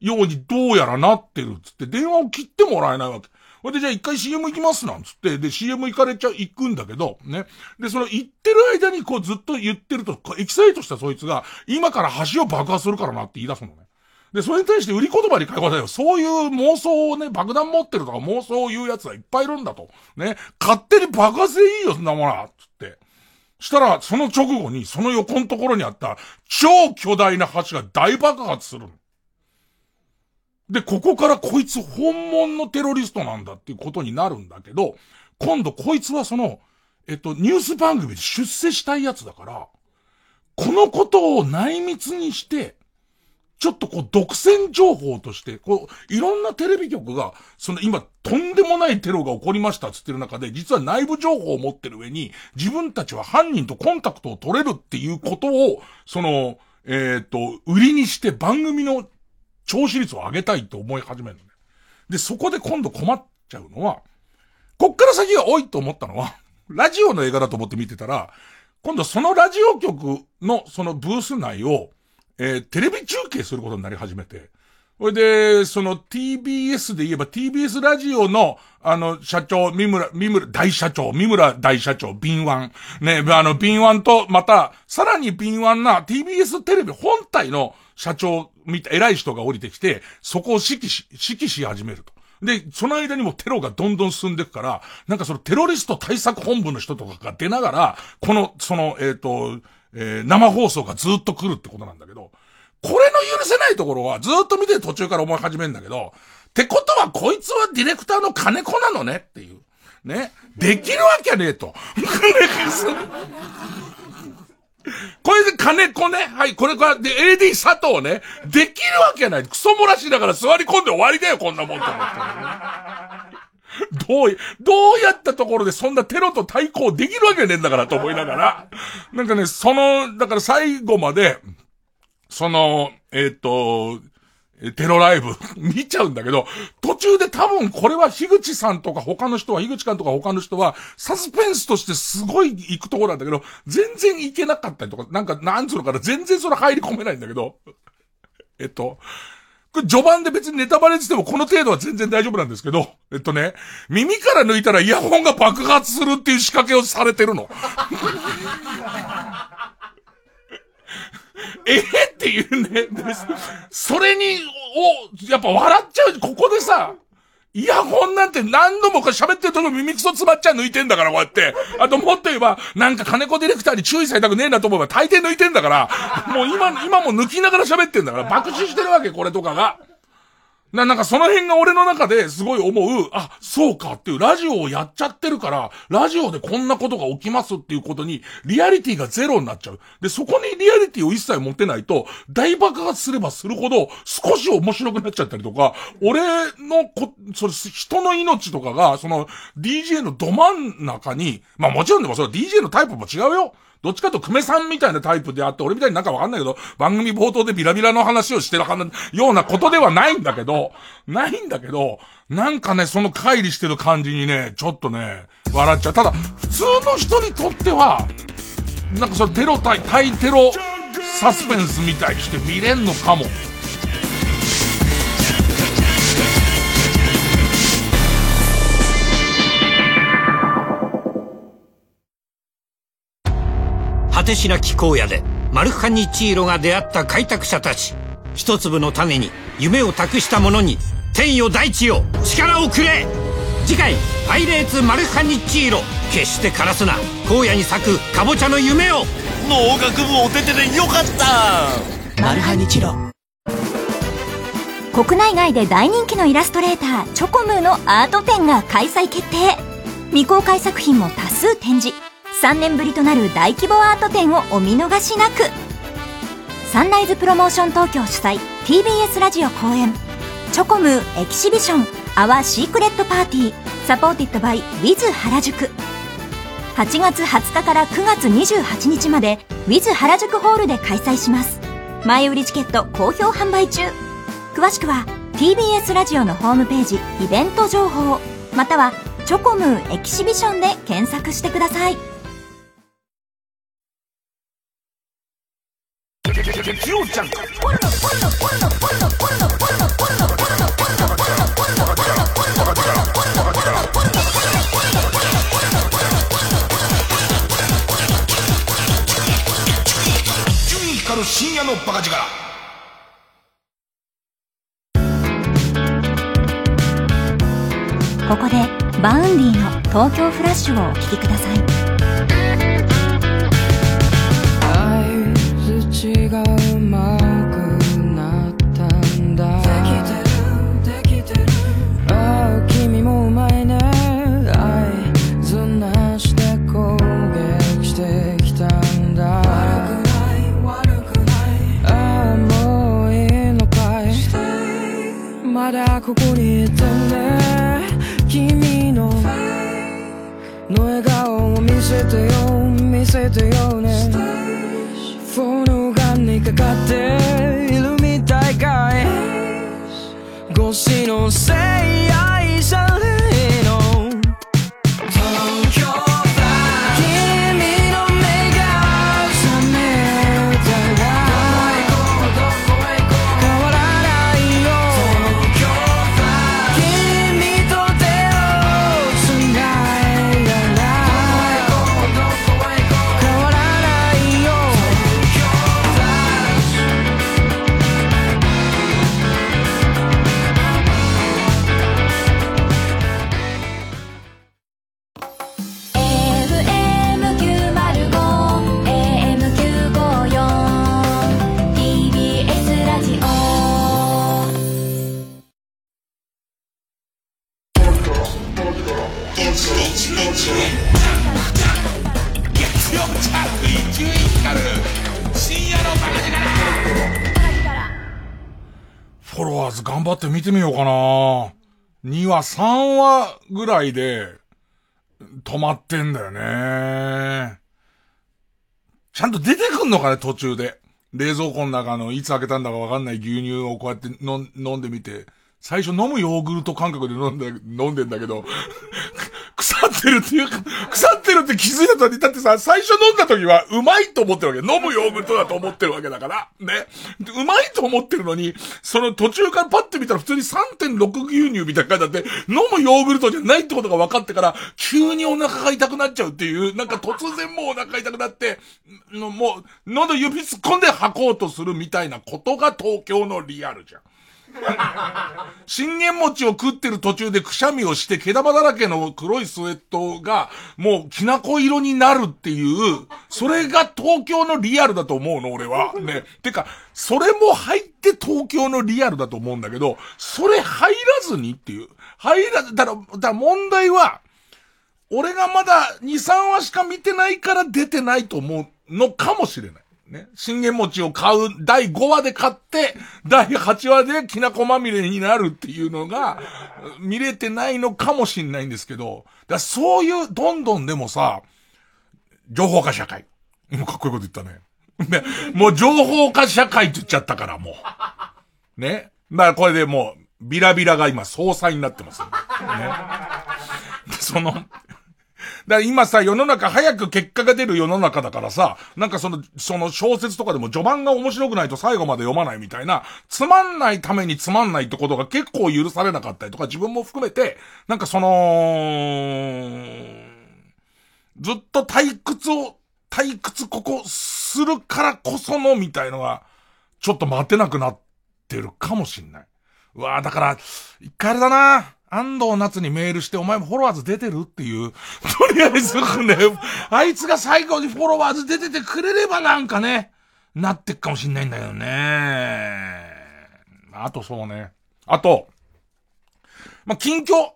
ようにどうやらなってるっつって、電話を切ってもらえないわけ。それでじゃあ一回 CM 行きますなんつって、で CM 行かれちゃ、行くんだけど、ね。で、その行ってる間にこうずっと言ってると、エキサイトしたそいつが、今から橋を爆破するからなって言い出すのね。で、それに対して売り言葉に書いてよ。そういう妄想をね、爆弾持ってるとか妄想を言う奴はいっぱいいるんだと。ね。勝手に爆発でいいよ、そんなものは。つって。したら、その直後に、その横のところにあった超巨大な橋が大爆発する。で、ここからこいつ本物のテロリストなんだっていうことになるんだけど、今度こいつはその、えっと、ニュース番組で出世したいやつだから、このことを内密にして、ちょっとこう、独占情報として、こう、いろんなテレビ局が、その今、とんでもないテロが起こりましたっつってる中で、実は内部情報を持ってる上に、自分たちは犯人とコンタクトを取れるっていうことを、その、えっ、と、売りにして番組の聴取率を上げたいと思い始めるのね。で、そこで今度困っちゃうのは、こっから先が多いと思ったのは、ラジオの映画だと思って見てたら、今度そのラジオ局のそのブース内を、えー、テレビ中継することになり始めて、それで、その TBS で言えば TBS ラジオの、あの、社長、三村、三村、大社長、三村大社長、敏腕。ね、あの、敏腕と、また、さらに敏腕な TBS テレビ本体の社長、みた、偉い人が降りてきて、そこを指揮し、指揮し始めると。で、その間にもテロがどんどん進んでいくから、なんかそのテロリスト対策本部の人とかが出ながら、この、その、えっ、ー、と、えー、生放送がずっと来るってことなんだけど、これの許せないところはずっと見て途中から思い始めるんだけど、ってことはこいつはディレクターの金子なのねっていう。ね。できるわけねえと。これで金子ね。はい、これから、で、AD 佐藤ね。できるわけない。クソ漏らしながら座り込んで終わりだよ、こんなもんと思って、どう、どうやったところでそんなテロと対抗できるわけねえんだからと思いながら。なんかね、その、だから最後まで、その、えっ、ー、と、テロライブ 見ちゃうんだけど、途中で多分これは樋口さんとか他の人は、樋口監とか他の人は、サスペンスとしてすごい行くところなんだけど、全然行けなかったりとか、なんか、なんつうのかな、全然それ入り込めないんだけど、えっと、これ序盤で別にネタバレしてもこの程度は全然大丈夫なんですけど、えっとね、耳から抜いたらイヤホンが爆発するっていう仕掛けをされてるの。ええっていうね。それに、お、やっぱ笑っちゃう。ここでさ、イヤホンなんて何度もか喋ってるとこ耳くそ詰まっちゃ抜いてんだから、こうやって。あともっと言えば、なんか金子ディレクターに注意されたくねえなと思えば大抵抜いてんだから、もう今、今も抜きながら喋ってんだから、爆死してるわけ、これとかが。な、なんかその辺が俺の中ですごい思う、あ、そうかっていう、ラジオをやっちゃってるから、ラジオでこんなことが起きますっていうことに、リアリティがゼロになっちゃう。で、そこにリアリティを一切持てないと、大爆発すればするほど、少し面白くなっちゃったりとか、俺のこ、それ、人の命とかが、その、DJ のど真ん中に、まあもちろんでもそれ DJ のタイプも違うよ。どっちかと久米さんみたいなタイプであって、俺みたいになんかわかんないけど、番組冒頭でビラビラの話をしてるようなことではないんだけど、ないんだけど、なんかね、その乖離してる感じにね、ちょっとね、笑っちゃう。ただ、普通の人にとっては、なんかそのテロ対、対テロサスペンスみたいにして見れんのかも。果てしなき荒野でマルハニチーロが出会った開拓者たち。一粒の種に夢を託した者に天よ大地よ力をくれ。次回「パイレーツマルハニチーロ」決して枯らすな。荒野に咲くかぼちゃの夢を。農学部お手手でよかった。マルハニチロ。国内外で大人気のイラストレーター CHOCOMOO のアート展が開催決定。未公開作品も多数展示3年ぶりとなる大規模アート展をお見逃しなく。サンライズプロモーション東京主催 TBS ラジオ公演。 CHOCOMOO Exhibition Our Secret Party。 Supported by WITH 原宿。8月20日から9月28日まで Wiz 原宿ホールで開催します。前売りチケット好評販売中。詳しくは TBS ラジオのホームページイベント情報またはチョコムーエキシビションで検索してください。深夜のバカ力。ここでバウンディの東京フラッシュをお聴きください。まくなったんだ。ああ君もうまいね。合図なしで攻撃してきたんだ。ああもういいのかい。まだここにいてね。君のの笑顔を見せてよ見せてよねにかかっているみたいかい。越しのせいや3話ぐらいで止まってんだよね。ちゃんと出てくんのかね、途中で。冷蔵庫の中のいつ開けたんだかわかんない牛乳をこうやって飲んでみて、最初飲むヨーグルト感覚で飲んで、飲んでんだけど、腐ってるっていうか、腐ってるって気づいた時、だってさ、最初飲んだ時はうまいと思ってるわけ。飲むヨーグルトだと思ってるわけだから。ね。うまいと思ってるのに、その途中からパッて見たら普通に3.6牛乳みたいな感じだって、飲むヨーグルトじゃないってことが分かってから、急にお腹が痛くなっちゃうっていう、なんか突然もうお腹痛くなって、のもう、喉指突っ込んで吐こうとするみたいなことが東京のリアルじゃん。信玄餅を食ってる途中でくしゃみをして毛玉だらけの黒いスウェットがもうきなこ色になるっていう、それが東京のリアルだと思うの、俺は。ね。てか、それも入って東京のリアルだと思うんだけど、それ入らずにっていう。入らず、だから、だから問題は、俺がまだ2、3話しか見てないから出てないと思うのかもしれない。ね。信玄餅を買う第5話で買って、第8話できなこまみれになるっていうのが、見れてないのかもしれないんですけど、だそういう、どんどんでもさ、情報化社会。もうかっこいいこと言ったね。ね、もう情報化社会って言っちゃったから、もう。ね。だからこれでもう、ビラビラが今総裁になってます、ね。その、だから今さ、世の中早く結果が出る世の中だからさ、なんかその、その小説とかでも序盤が面白くないと最後まで読まないみたいな、つまんないためにつまんないってことが結構許されなかったりとか自分も含めて、なんかその、ずっと退屈を、退屈ここするからこそのみたいのが、ちょっと待てなくなってるかもしんない。うわぁ、だから、一回あれだな安藤夏にメールして、お前もフォロワーズ出てるっていう。とりあえずね、あいつが最後にフォロワーズ出ててくれればなんかね、なってっかもしんないんだけどね。あとそうね。あと、まあ、近況。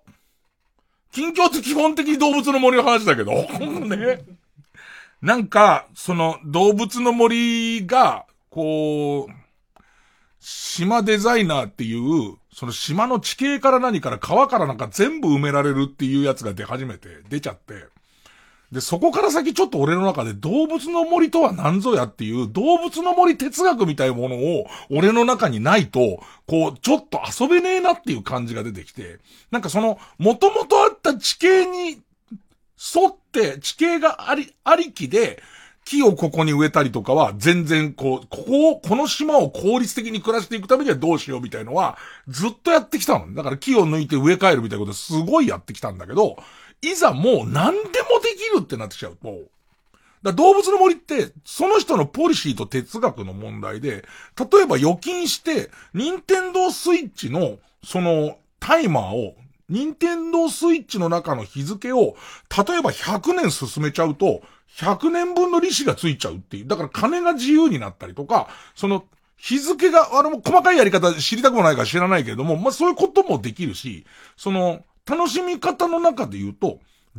近況って基本的に動物の森の話だけど、ね。なんか、その動物の森が、こう、島デザイナーっていう、その島の地形から何から川からなんか全部埋められるっていうやつが出始めて、出ちゃって。で、そこから先ちょっと俺の中で動物の森とは何ぞやっていう動物の森哲学みたいなものを俺の中にないと、こう、ちょっと遊べねえなっていう感じが出てきて、なんかその、元々あった地形に沿って地形があり、ありきで、木をここに植えたりとかは全然こう、ここを、この島を効率的に暮らしていくためにはどうしようみたいのはずっとやってきたの。だから木を抜いて植え替えるみたいなことすごいやってきたんだけど、いざもう何でもできるってなってきちゃうと、だ動物の森って、その人のポリシーと哲学の問題で、例えば預金して、任天堂スイッチの、その、タイマーを任天堂スイッチの中の日付を、例えば100年進めちゃうと、100年分の利子がついちゃうっていう。だから金が自由になったりとか、その、日付が、あれも細かいやり方知りたくもないから知らないけれども、まあそういうこともできるし、その、楽しみ方の中で言うと、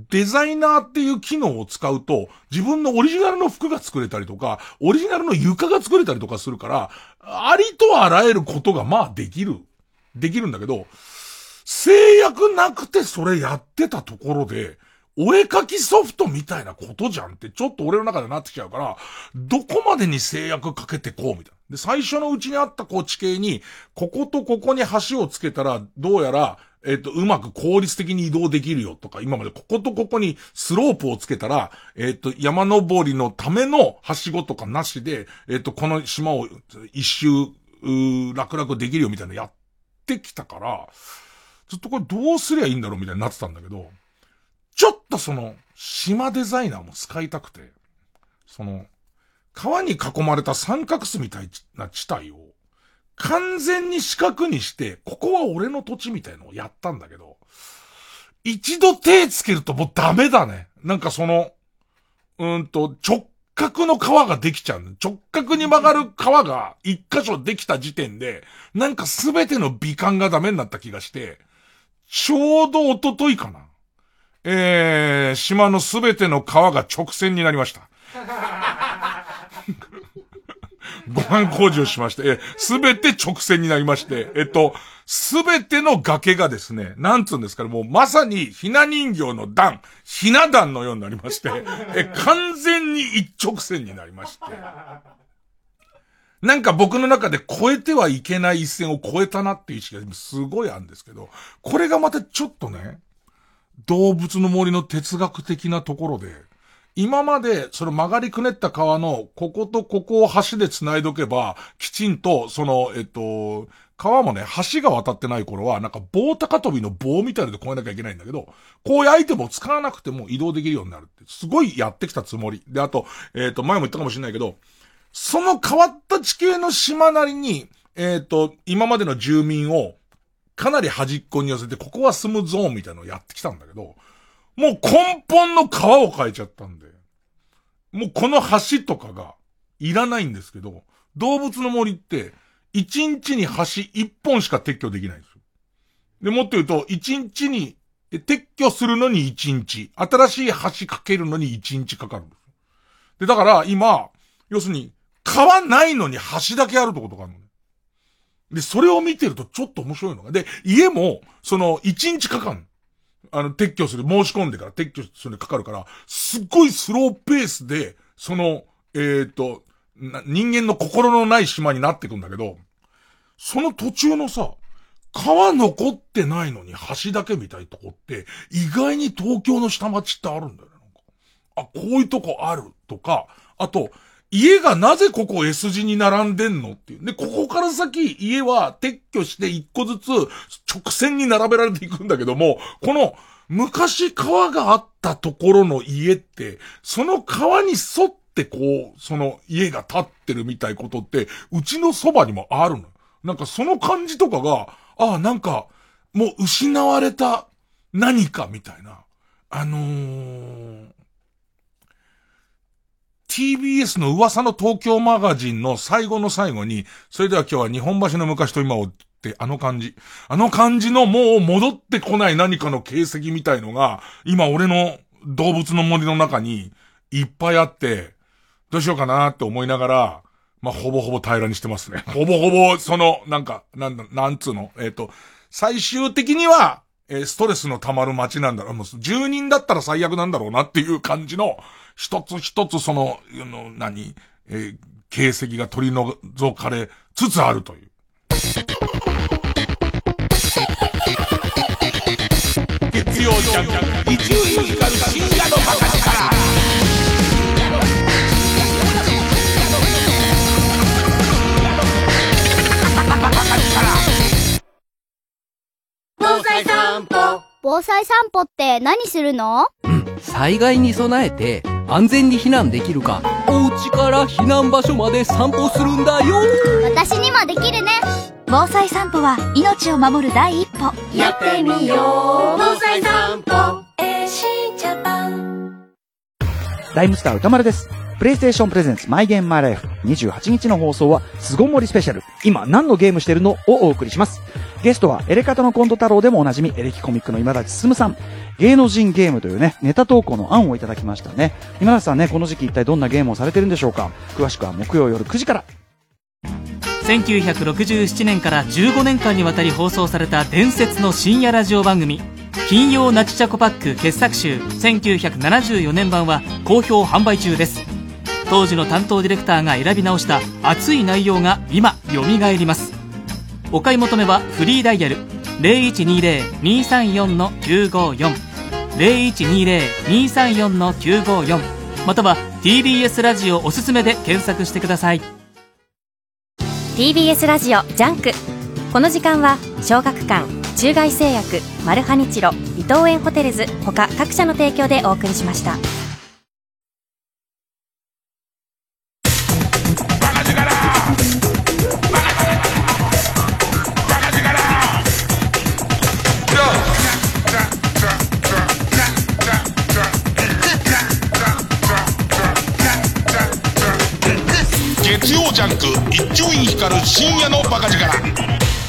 デザイナーっていう機能を使うと、自分のオリジナルの服が作れたりとか、オリジナルの床が作れたりとかするから、ありとあらゆることがまあできる。できるんだけど、制約なくてそれやってたところで、お絵かきソフトみたいなことじゃんってちょっと俺の中でなってきちゃうから、どこまでに制約かけてこうみたいな。で、最初のうちにあったこう地形に、こことここに橋をつけたら、どうやら、えっ、と、うまく効率的に移動できるよとか、今までこことここにスロープをつけたら、えっ、と、山登りのためのはしごとかなしで、えっ、と、この島を一周、う楽々できるよみたいなのやってきたから、ずっとこれどうすりゃいいんだろうみたいになってたんだけど、ちょっとその、島デザイナーも使いたくて、その、川に囲まれた三角巣みたいな地帯を、完全に四角にして、ここは俺の土地みたいのをやったんだけど、一度手つけるともうダメだね。なんかその、うんと、直角の川ができちゃう。直角に曲がる川が一箇所できた時点で、なんかすべての美観がダメになった気がして、ちょうど一昨日かな。えー、島のすべての川が直線になりました。ご飯工事をしまして、え、すべて直線になりまして、えっと、すべての崖がですね、なんつうんですかね、もうまさにひな人形の段、ひな壇のようになりまして、え、完全に一直線になりまして。なんか僕の中で越えてはいけない一線を越えたなっていう意識がすごいあるんですけど、これがまたちょっとね、動物の森の哲学的なところで、今まで、その曲がりくねった川の、こことここを橋で繋いどけば、きちんと、その、えっと、川もね、橋が渡ってない頃は、なんか棒高跳びの棒みたいので越えなきゃいけないんだけど、こういうアイテムを使わなくても移動できるようになるって、すごいやってきたつもり。で、あと、えっと、前も言ったかもしれないけど、その変わった地形の島なりに、えっと、今までの住民を、かなり端っこに寄せて、ここは住むゾーンみたいなのをやってきたんだけど、もう根本の川を変えちゃったんで、もうこの橋とかがいらないんですけど、動物の森って、一日に橋一本しか撤去できないんですよ。で、もっと言うと、一日に、撤去するのに一日、新しい橋かけるのに一日かかるんですよ。で、だから今、要するに、川ないのに橋だけあるとことがあるの。で、それを見てるとちょっと面白いのが、で、家も、その、一日かかるの。あの、撤去する、申し込んでから撤去するのにかかるから、すっごいスローペースで、その、えっ、と、人間の心のない島になっていくんだけど、その途中のさ、川残ってないのに橋だけみたいとこって、意外に東京の下町ってあるんだよね。あ、こういうとこあるとか、あと、家がなぜここ S 字に並んでんのっていう。で、ここから先、家は撤去して一個ずつ直線に並べられていくんだけども、この、昔川があったところの家って、その川に沿ってこう、その家が建ってるみたいことって、うちのそばにもあるの。なんかその感じとかが、ああ、なんか、もう失われた何かみたいな。あのー、TBS の噂の東京マガジンの最後の最後に、それでは今日は日本橋の昔と今をって、あの感じ。あの感じのもう戻ってこない何かの形跡みたいのが、今俺の動物の森の中にいっぱいあって、どうしようかなって思いながら、まあ、ほぼほぼ平らにしてますね。ほぼほぼ、その、なんか、なんだ、なんつうの、えっ、と、最終的には、えーストレスの溜まる街なんだろう。もう、住人だったら最悪なんだろうなっていう感じの、一つ一つその、あの、何、えー形跡が取り除かれつつあるという。月曜ジャンク、一流ミュージカル深夜のバカ力。防災散歩防災散歩って何するの？災害に備えて安全に避難できるかお家から避難場所まで散歩するんだよ。私にもできるね。防災散歩は命を守る第一歩。やってみよう。防災散歩ライムスター歌丸です。プレイステーションプレゼンツマイゲームマイライフ28日の放送は巣ごもりスペシャル今何のゲームしてるのをお送りします。ゲストはエレカタのコント太郎でもおなじみエレキコミックの今立進さん。芸能人ゲームというね、ネタ投稿の案をいただきましたね。今立さんね、この時期一体どんなゲームをされてるんでしょうか詳しくは木曜夜9時から。1967年から15年間にわたり放送された伝説の深夜ラジオ番組金曜ナチチャコパック傑作集1974年版は好評販売中です。当時の担当ディレクターが選び直した熱い内容が今蘇ります。お買い求めはフリーダイヤル0120-234-954 0120-234-954または TBS ラジオおすすめで検索してください。TBS ラジオジャンク。この時間は小学館。中外製薬マルハニチロ伊藤園ホテルズ他各社の提供でお送りしました。月曜ジャンク一丁院光る深夜のバカ力。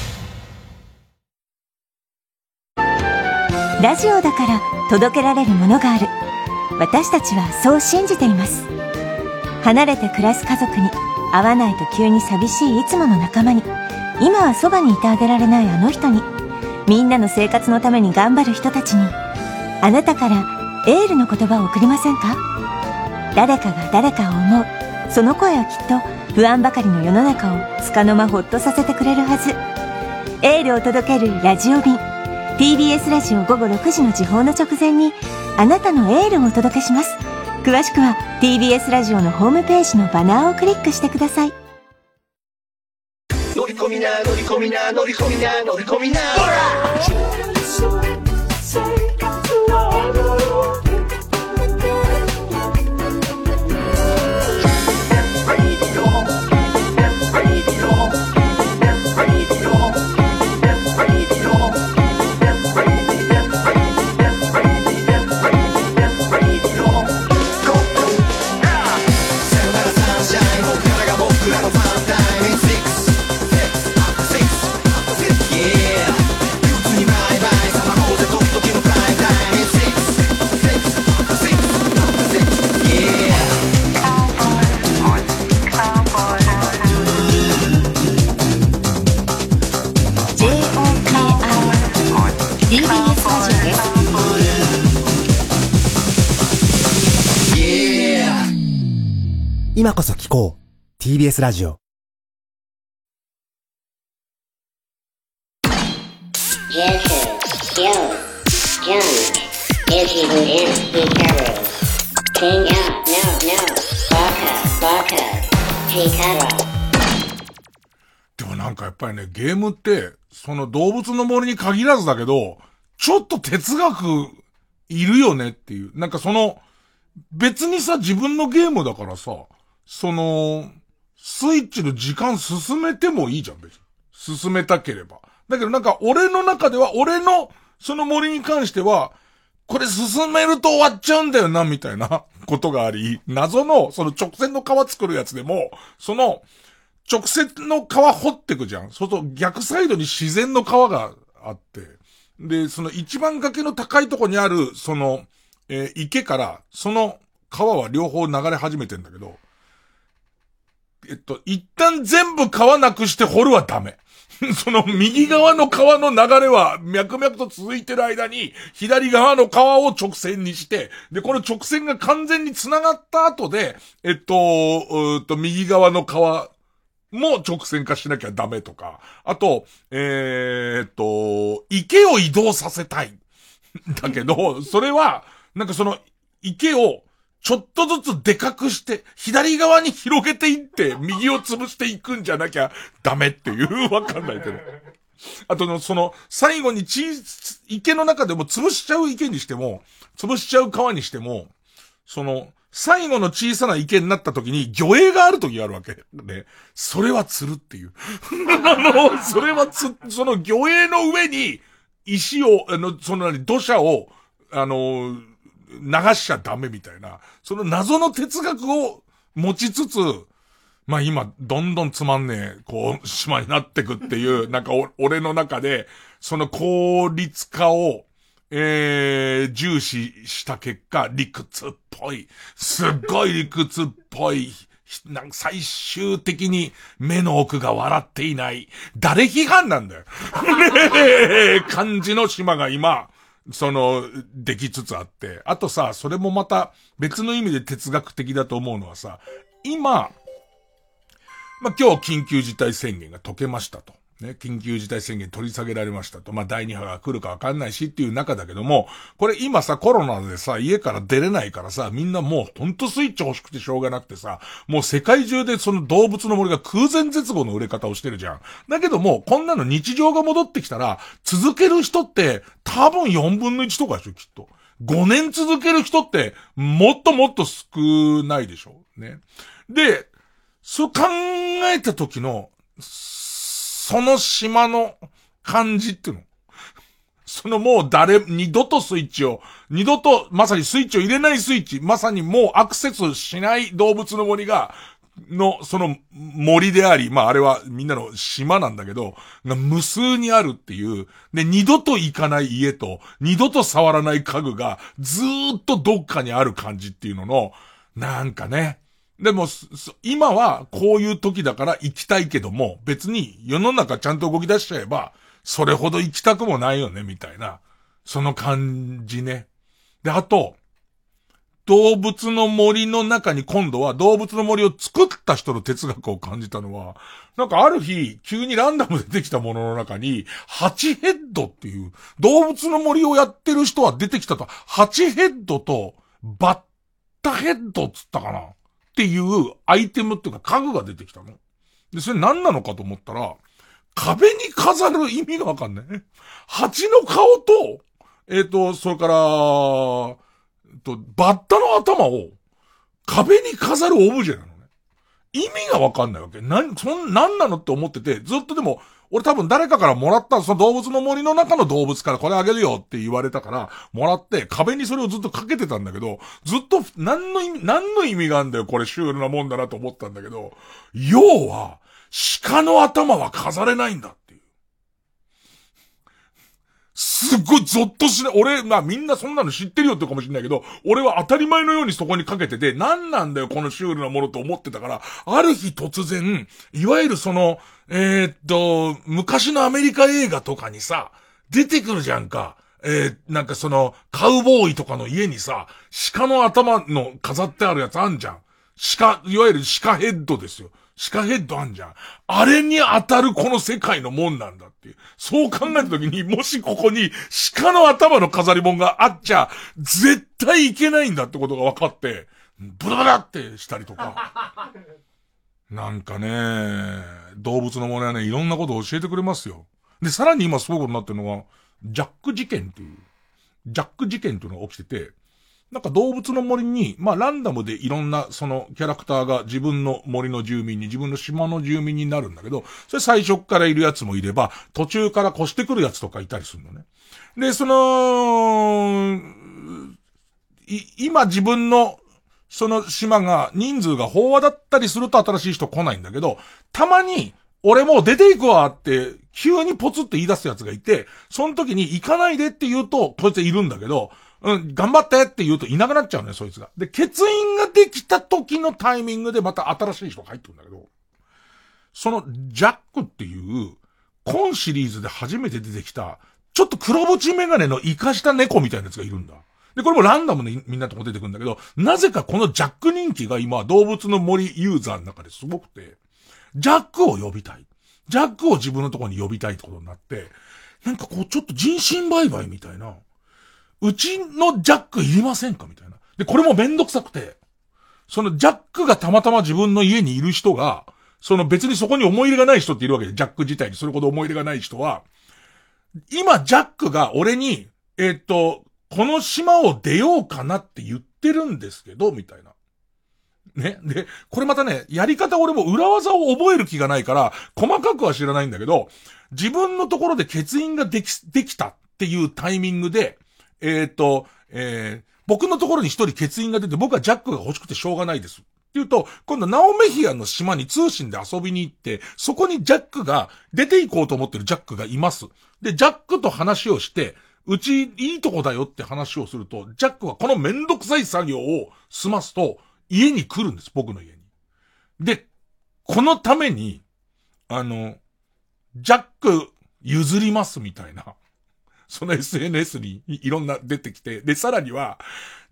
ラジオだから届けられるものがある。私たちはそう信じています。離れて暮らす家族に会わないと急に寂しいいつもの仲間に今はそばにいてあげられないあの人にみんなの生活のために頑張る人たちにあなたからエールの言葉を送りませんか？誰かが誰かを思う。その声はきっと不安ばかりの世の中を束の間ほっとさせてくれるはず。エールを届けるラジオ便。TBS ラジオ午後6時の時報の直前にあなたのエールをお届けします。詳しくは TBS ラジオのホームページのバナーをクリックしてください。乗り込みな乗り込みな乗り込みな乗り込みな TBS ラジオでもなんかやっぱりね、ゲームって、その動物の森に限らずだけど、ちょっと哲学いるよねっていう。なんかその、別にさ、自分のゲームだからさ、その、スイッチの時間進めてもいいじゃん、別に。進めたければ。だけどなんか俺の中では、俺のその森に関しては、これ進めると終わっちゃうんだよな、みたいなことがあり、謎の、その直線の川作るやつでも、その、直線の川掘ってくじゃん。そうすると逆サイドに自然の川があって、で、その一番崖の高いとこにある、その、えー池から、その川は両方流れ始めてんだけど、えっと、一旦全部川なくして掘るはダメ。その右側の川の流れは脈々と続いてる間に、左側の川を直線にして、で、この直線が完全に繋がった後で、えっと、うっと、右側の川も直線化しなきゃダメとか、あと、えーっと、池を移動させたい。だけど、それは、なんかその、池を、ちょっとずつでかくして、左側に広げていって、右を潰していくんじゃなきゃダメっていう、わかんないけど。あとの、その、最後にち、池の中でも潰しちゃう池にしても、潰しちゃう川にしても、その、最後の小さな池になった時に魚影がある時があるわけ。ね。それは釣るっていう。あの、それはつ、その魚影の上に石を、あの、その何、土砂を、あの、流しちゃダメみたいな、その謎の哲学を持ちつつ、まあ今、どんどんつまんねえ、こう、島になってくっていう、なんか、俺の中で、その効率化を、えー、重視した結果、理屈っぽい、すっごい理屈っぽい、なんか最終的に目の奥が笑っていない、誰批判なんだよ。ねえ、感じの島が今、その、できつつあって。あとさ、それもまた別の意味で哲学的だと思うのはさ、今、まあ、今日緊急事態宣言が解けましたと。ね、緊急事態宣言取り下げられましたと。まあ、第2波が来るかわかんないしっていう中だけども、これ今さ、コロナでさ、家から出れないからさ、みんなもうほんとスイッチ欲しくてしょうがなくてさ、もう世界中でその動物の森が空前絶後の売れ方をしてるじゃん。だけども、こんなの日常が戻ってきたら、続ける人って多分4分の1とかでしょ、きっと。5年続ける人って、もっともっと少ないでしょ。ね。で、そう考えた時の、その島の感じっていうの。そのもう誰、二度とスイッチを、二度とまさにスイッチを入れないスイッチ、まさにもうアクセスしない動物の森が、の、その森であり、まああれはみんなの島なんだけど、無数にあるっていう、で、二度と行かない家と、二度と触らない家具が、ずーっとどっかにある感じっていうのの、なんかね、でも、今はこういう時だから行きたいけども、別に世の中ちゃんと動き出しちゃえば、それほど行きたくもないよね、みたいな。その感じね。で、あと、動物の森の中に今度は動物の森を作った人の哲学を感じたのは、なんかある日、急にランダムでできたものの中に、ハチヘッドっていう、動物の森をやってる人は出てきたと、ハチヘッドとバッタヘッドっつったかなっていうアイテムっていうか家具が出てきたの。で、それ何なのかと思ったら、壁に飾る意味がわかんない。蜂の顔と、えっ、ー、と、それから、と、バッタの頭を壁に飾るオブジェなのね。意味がわかんないわけ。な、そん、なんなのって思ってて、ずっとでも、俺多分誰かからもらった、その動物の森の中の動物からこれあげるよって言われたから、もらって壁にそれをずっとかけてたんだけど、ずっと何の意味、何の意味があんだよ、これシュールなもんだなと思ったんだけど、要は、鹿の頭は飾れないんだ。すっごいゾッとしない。俺、まあみんなそんなの知ってるよってかもしれないけど、俺は当たり前のようにそこにかけてて、何なんだよこのシュールなものと思ってたから、ある日突然、いわゆるその、えー、っと、昔のアメリカ映画とかにさ、出てくるじゃんか。えー、なんかその、カウボーイとかの家にさ、鹿の頭の飾ってあるやつあんじゃん。鹿、いわゆる鹿ヘッドですよ。シカヘッドあんじゃん。あれに当たるこの世界のもんなんだっていう。そう考えたときに、もしここに鹿の頭の飾り物があっちゃ、絶対いけないんだってことが分かって、ブラブラってしたりとか。なんかね、動物のものはね、いろんなことを教えてくれますよ。で、さらに今すごいことになってるのが、ジャック事件っていう、ジャック事件っていうのが起きてて、なんか動物の森に、まあランダムでいろんなそのキャラクターが自分の森の住民に、自分の島の住民になるんだけど、それ最初からいるやつもいれば、途中から越してくるやつとかいたりするのね。で、その、今自分のその島が人数が飽和だったりすると新しい人来ないんだけど、たまに、俺もう出ていくわって、急にポツって言い出すやつがいて、その時に行かないでって言うと、こいついるんだけど、うん、頑張ってって言うといなくなっちゃうね、そいつが。で、欠員ができた時のタイミングでまた新しい人が入ってくんだけど、そのジャックっていう、今シリーズで初めて出てきた、ちょっと黒縁メガネの活かした猫みたいなやつがいるんだ。で、これもランダムにみんなとも出てくるんだけど、なぜかこのジャック人気が今動物の森ユーザーの中ですごくて、ジャックを呼びたい。ジャックを自分のところに呼びたいってことになって、なんかこうちょっと人身売買みたいな、うちのジャックいりませんか？みたいな。で、これもめんどくさくて、そのジャックがたまたま自分の家にいる人が、その別にそこに思い入れがない人っているわけで、ジャック自体にそれほど思い入れがない人は、今ジャックが俺に、えっ、と、この島を出ようかなって言ってるんですけど、みたいな。ね？で、これまたね、やり方俺も裏技を覚える気がないから、細かくは知らないんだけど、自分のところで欠員ができ、できたっていうタイミングで、えっ、と、えー僕のところに一人欠員が出て、僕はジャックが欲しくてしょうがないです。って言うと、今度ナオメヒアの島に通信で遊びに行って、そこにジャックが、出て行こうと思ってるジャックがいます。で、ジャックと話をして、うちいいとこだよって話をすると、ジャックはこのめんどくさい作業を済ますと、家に来るんです、僕の家に。で、このために、あの、ジャック譲りますみたいな。その SNS にいろんな出てきて、で、さらには、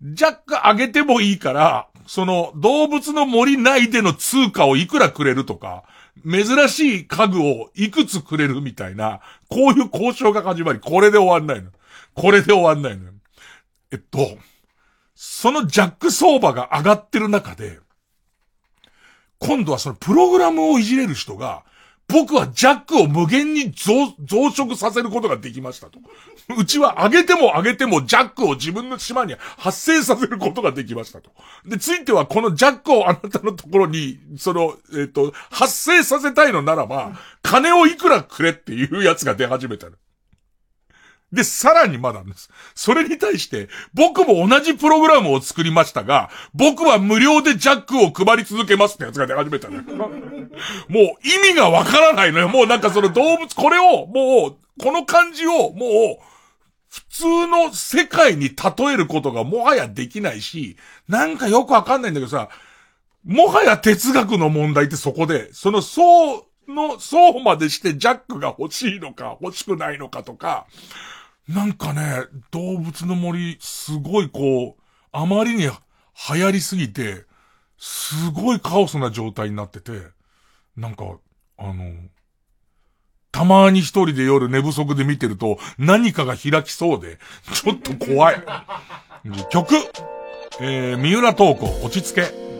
ジャックあげてもいいから、その動物の森内での通貨をいくらくれるとか、珍しい家具をいくつくれるみたいな、こういう交渉が始まり、これで終わんないの。これで終わんないの。えっと、そのジャック相場が上がってる中で、今度はそのプログラムをいじれる人が、僕はジャックを無限に増、増殖させることができましたと。うちは上げても上げてもジャックを自分の島に発生させることができましたと。で、ついてはこのジャックをあなたのところに、その、えっ、と、発生させたいのならば、金をいくらくれっていうやつが出始めたの。で、さらにまだです。それに対して、僕も同じプログラムを作りましたが、僕は無料でジャックを配り続けますってやつが出始めたのよ。もう意味がわからないのよ。もうなんかその動物、これを、もう、この感じを、もう、普通の世界に例えることがもはやできないし、なんかよくわかんないんだけどさ、もはや哲学の問題ってそこで、その層の、層までしてジャックが欲しいのか欲しくないのかとか、なんかね、動物の森、すごいこう、あまりに流行りすぎて、すごいカオスな状態になってて、なんか、あの、たまに一人で夜寝不足で見てると何かが開きそうで、ちょっと怖い。曲、えー、三浦透子、落ち着け。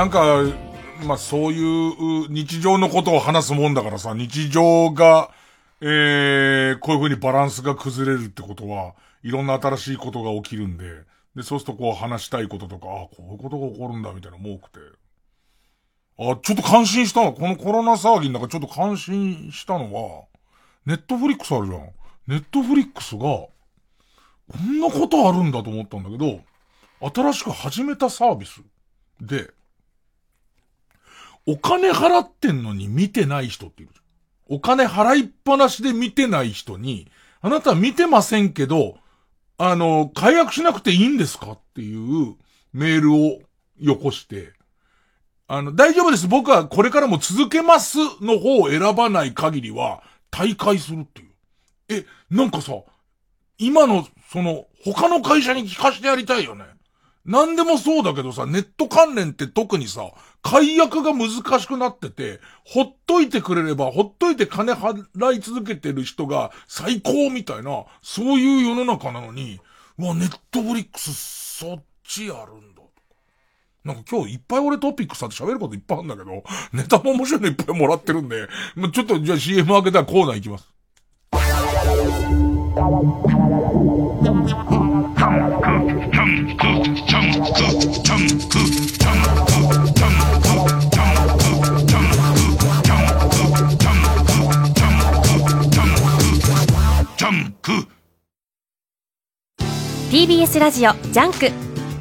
なんか、まあそういう日常のことを話すもんだからさ、日常が、えー、こういう風にバランスが崩れるってことは、いろんな新しいことが起きるんで、で、そうするとこう話したいこととか、あこういうことが起こるんだみたいなのも多くて。あ、ちょっと感心したの。このコロナ騒ぎの中ちょっと感心したのは、ネットフリックスあるじゃん。ネットフリックスが、こんなことあるんだと思ったんだけど、新しく始めたサービスで、お金払ってんのに見てない人っているじゃん。お金払いっぱなしで見てない人に、あなた見てませんけど、あの、解約しなくていいんですかっていうメールをよこして、あの、大丈夫です。僕はこれからも続けますの方を選ばない限りは、退会するっていう。え、なんかさ、今の、その、他の会社に聞かせてやりたいよね。なんでもそうだけどさ、ネット関連って特にさ、解約が難しくなってて、ほっといてくれれば、ほっといて金払い続けてる人が最高みたいな、そういう世の中なのに、うわ、ネットフリックス、そっちやるんだ。なんか今日いっぱい俺トピックさって喋ることいっぱいあるんだけど、ネタも面白いのいっぱいもらってるんで、まあちょっとじゃあ CM 開けたらコーナー行きます。TBS ラジオジャンク。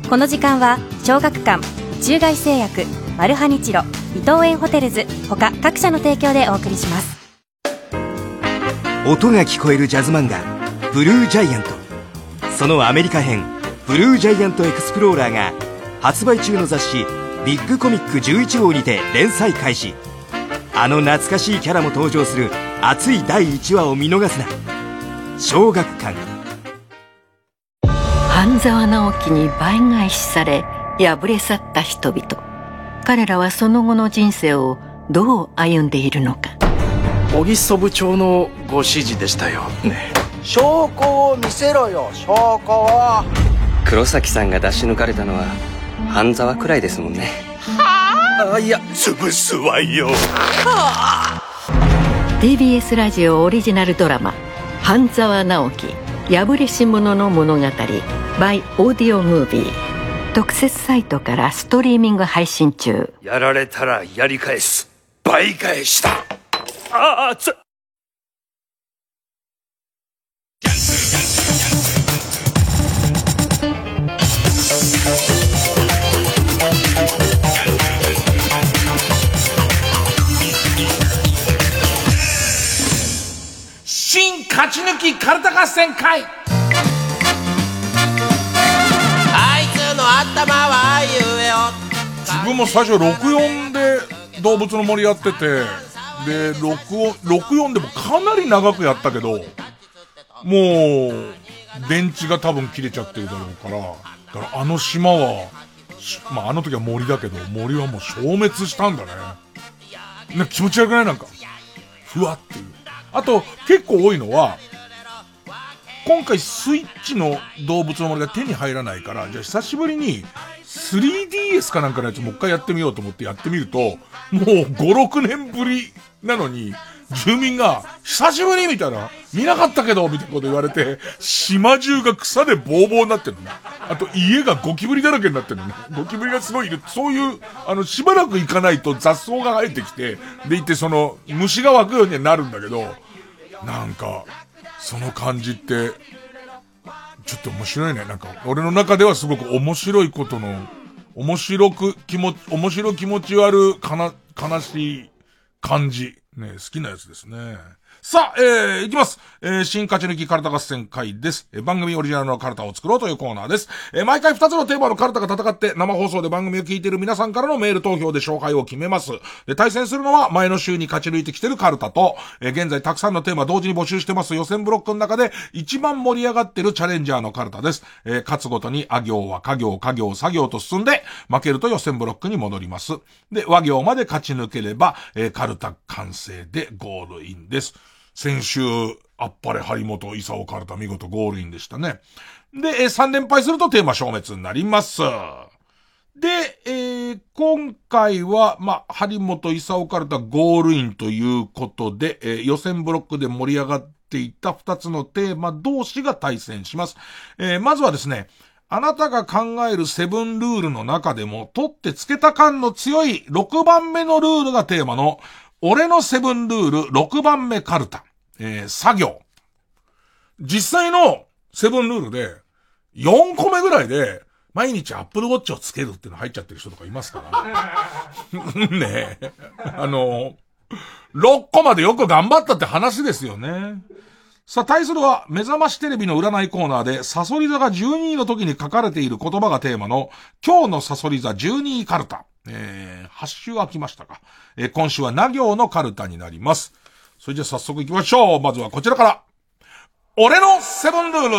この時間は小学館中外製薬マルハニチロ伊藤園ホテルズ他各社の提供でお送りします。音が聞こえるジャズ漫画「ブルージャイアント」そのアメリカ編「ブルージャイアントエクスプローラー」が発売中の雑誌「ビッグコミック11号」にて連載開始。あの懐かしいキャラも登場する熱い第1話を見逃すな。小学館。半沢直樹に倍返しされ敗れ去った人々。彼らはその後の人生をどう歩んでいるのか。小木曽部長のご指示でしたよ。ね。証拠を見せろよ証拠を黒崎さんが出し抜かれたのは半沢くらいですもんね。あいや潰すわよ。TBS ラジオオリジナルドラマ「半沢直樹破れし者の物語 by オーディオムービー」特設サイトからストリーミング配信中。やられたらやり返す。倍返しだああつ新勝ち抜きカルタ合戦会頭は言えよ自分も最初64で動物の森やってて、で、64、64でもかなり長くやったけど、もう、電池が多分切れちゃってるだろうから、だからあの島は、まああの時は森だけど、森はもう消滅したんだね。な気持ち悪くない？なんか。ふわっていう。あと、結構多いのは、今回スイッチの動物の森が手に入らないから、じゃあ久しぶりに 3DS かなんかのやつもう一回やってみようと思ってやってみると、もう5、6年ぶりなのに、住民が、久しぶりみたいな、見なかったけど、みたいなこと言われて、島中が草でボーボーになってるのね。あと家がゴキブリだらけになってるのね。ゴキブリがすごいいる。そういう、あの、しばらく行かないと雑草が生えてきて、でいてその、虫が湧くようにはなるんだけど、なんか、その感じって、ちょっと面白いね。なんか、俺の中ではすごく面白いことの、面白く気持ち、面白気持ち悪、かな、悲しい感じ。ね、好きなやつですね。さあ、えー、いきます。えー、新勝ち抜きカルタ合戦会です。えー番組オリジナルのカルタを作ろうというコーナーです。えー毎回2つのテーマのカルタが戦って、生放送で番組を聞いている皆さんからのメール投票で勝敗を決めます。で、対戦するのは前の週に勝ち抜いてきてるカルタと、えー現在たくさんのテーマ同時に募集してます予選ブロックの中で一番盛り上がってるチャレンジャーのカルタです。えー勝つごとに、あ行は家行、家行、作業と進んで、負けると予選ブロックに戻ります。で、和行まで勝ち抜ければ、えーカルタ完成でゴールインです。先週、あっぱれ張本、伊佐カルタ見事ゴールインでしたね。で、3連敗するとテーマ消滅になります。で、えー今回は、まあ、張本、伊佐カルタゴールインということで、えー予選ブロックで盛り上がっていた2つのテーマ同士が対戦します。えーまずはですね、あなたが考えるセブンルールの中でも、取ってつけた感の強い6番目のルールがテーマの、俺のセブンルール6番目カルタ。えー、作業。実際のセブンルールで、4個目ぐらいで、毎日アップルウォッチをつけるっていうの入っちゃってる人とかいますから。ねえ。あの、6個までよく頑張ったって話ですよね。さあ、対するは、目覚ましテレビの占いコーナーで、サソリ座が12位の時に書かれている言葉がテーマの、今日のサソリ座12位カルタ。えー、8週空きましたか。えー、今週はな行のカルタになります。それじゃ早速行きましょう。まずはこちらから。俺のセブンルール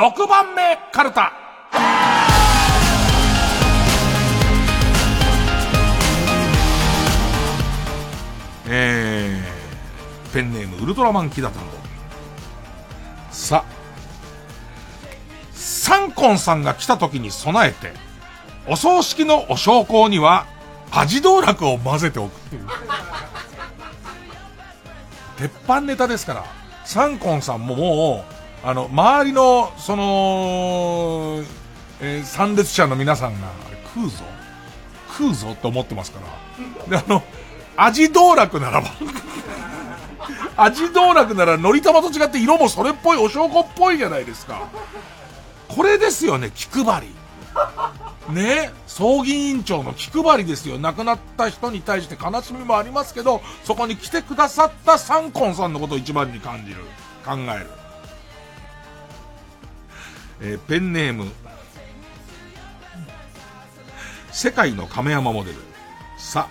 6番目カルタ。えー、ペンネームウルトラマンキダタンゴ。さ、サンコンさんが来た時に備えて、お葬式のお焼香には、味道楽を混ぜておくっていう。鉄板ネタですから、サンコンさんももう、あの、周りの、その、えー参列者の皆さんが、食うぞ食うぞって思ってますから。で、あの、味道楽ならば、味道楽なら、のり玉と違って色もそれっぽい、お証拠っぽいじゃないですか。これですよね、気配り。ね葬儀委員長の気配りですよ。亡くなった人に対して悲しみもありますけど、そこに来てくださったサンコンさんのことを一番に感じる。考える。えーペンネーム。世界の亀山モデル。さ、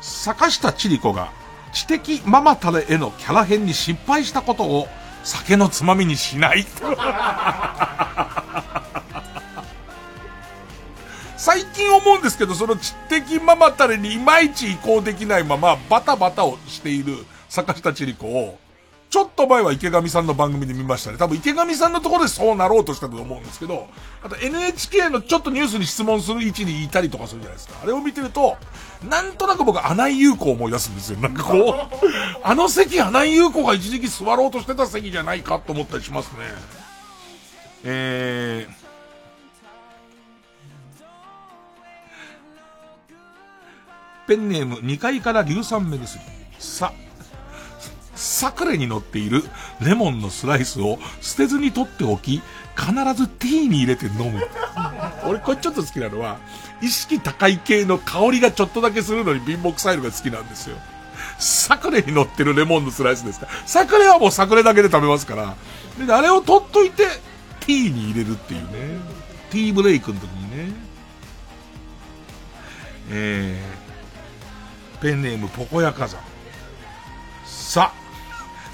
坂下千里子が知的ママタレへのキャラ変に失敗したことを酒のつまみにしない。最近思うんですけど、その知的ママタレにいまいち移行できないまま、バタバタをしている坂下千里子を、ちょっと前は池上さんの番組で見ましたね。多分池上さんのところでそうなろうとしたと思うんですけど、あと NHK のちょっとニュースに質問する位置にいたりとかするじゃないですか。あれを見てると、なんとなく僕、穴井優子を思い出すんですよ。なんかこう、あの席、穴井優子が一時期座ろうとしてた席じゃないかと思ったりしますね。えー、ペンネーム2階から硫酸目薬。さ、サクレに乗っているレモンのスライスを捨てずに取っておき、必ずティーに入れて飲む。俺これちょっと好きなのは、意識高い系の香りがちょっとだけするのに貧乏臭いのが好きなんですよ。サクレに乗ってるレモンのスライスですから。サクレはもうサクレだけで食べますから。で、あれを取っといて、ティーに入れるっていうね。ティーブレイクの時にね。えー、ペンネームポコヤ火山。さ、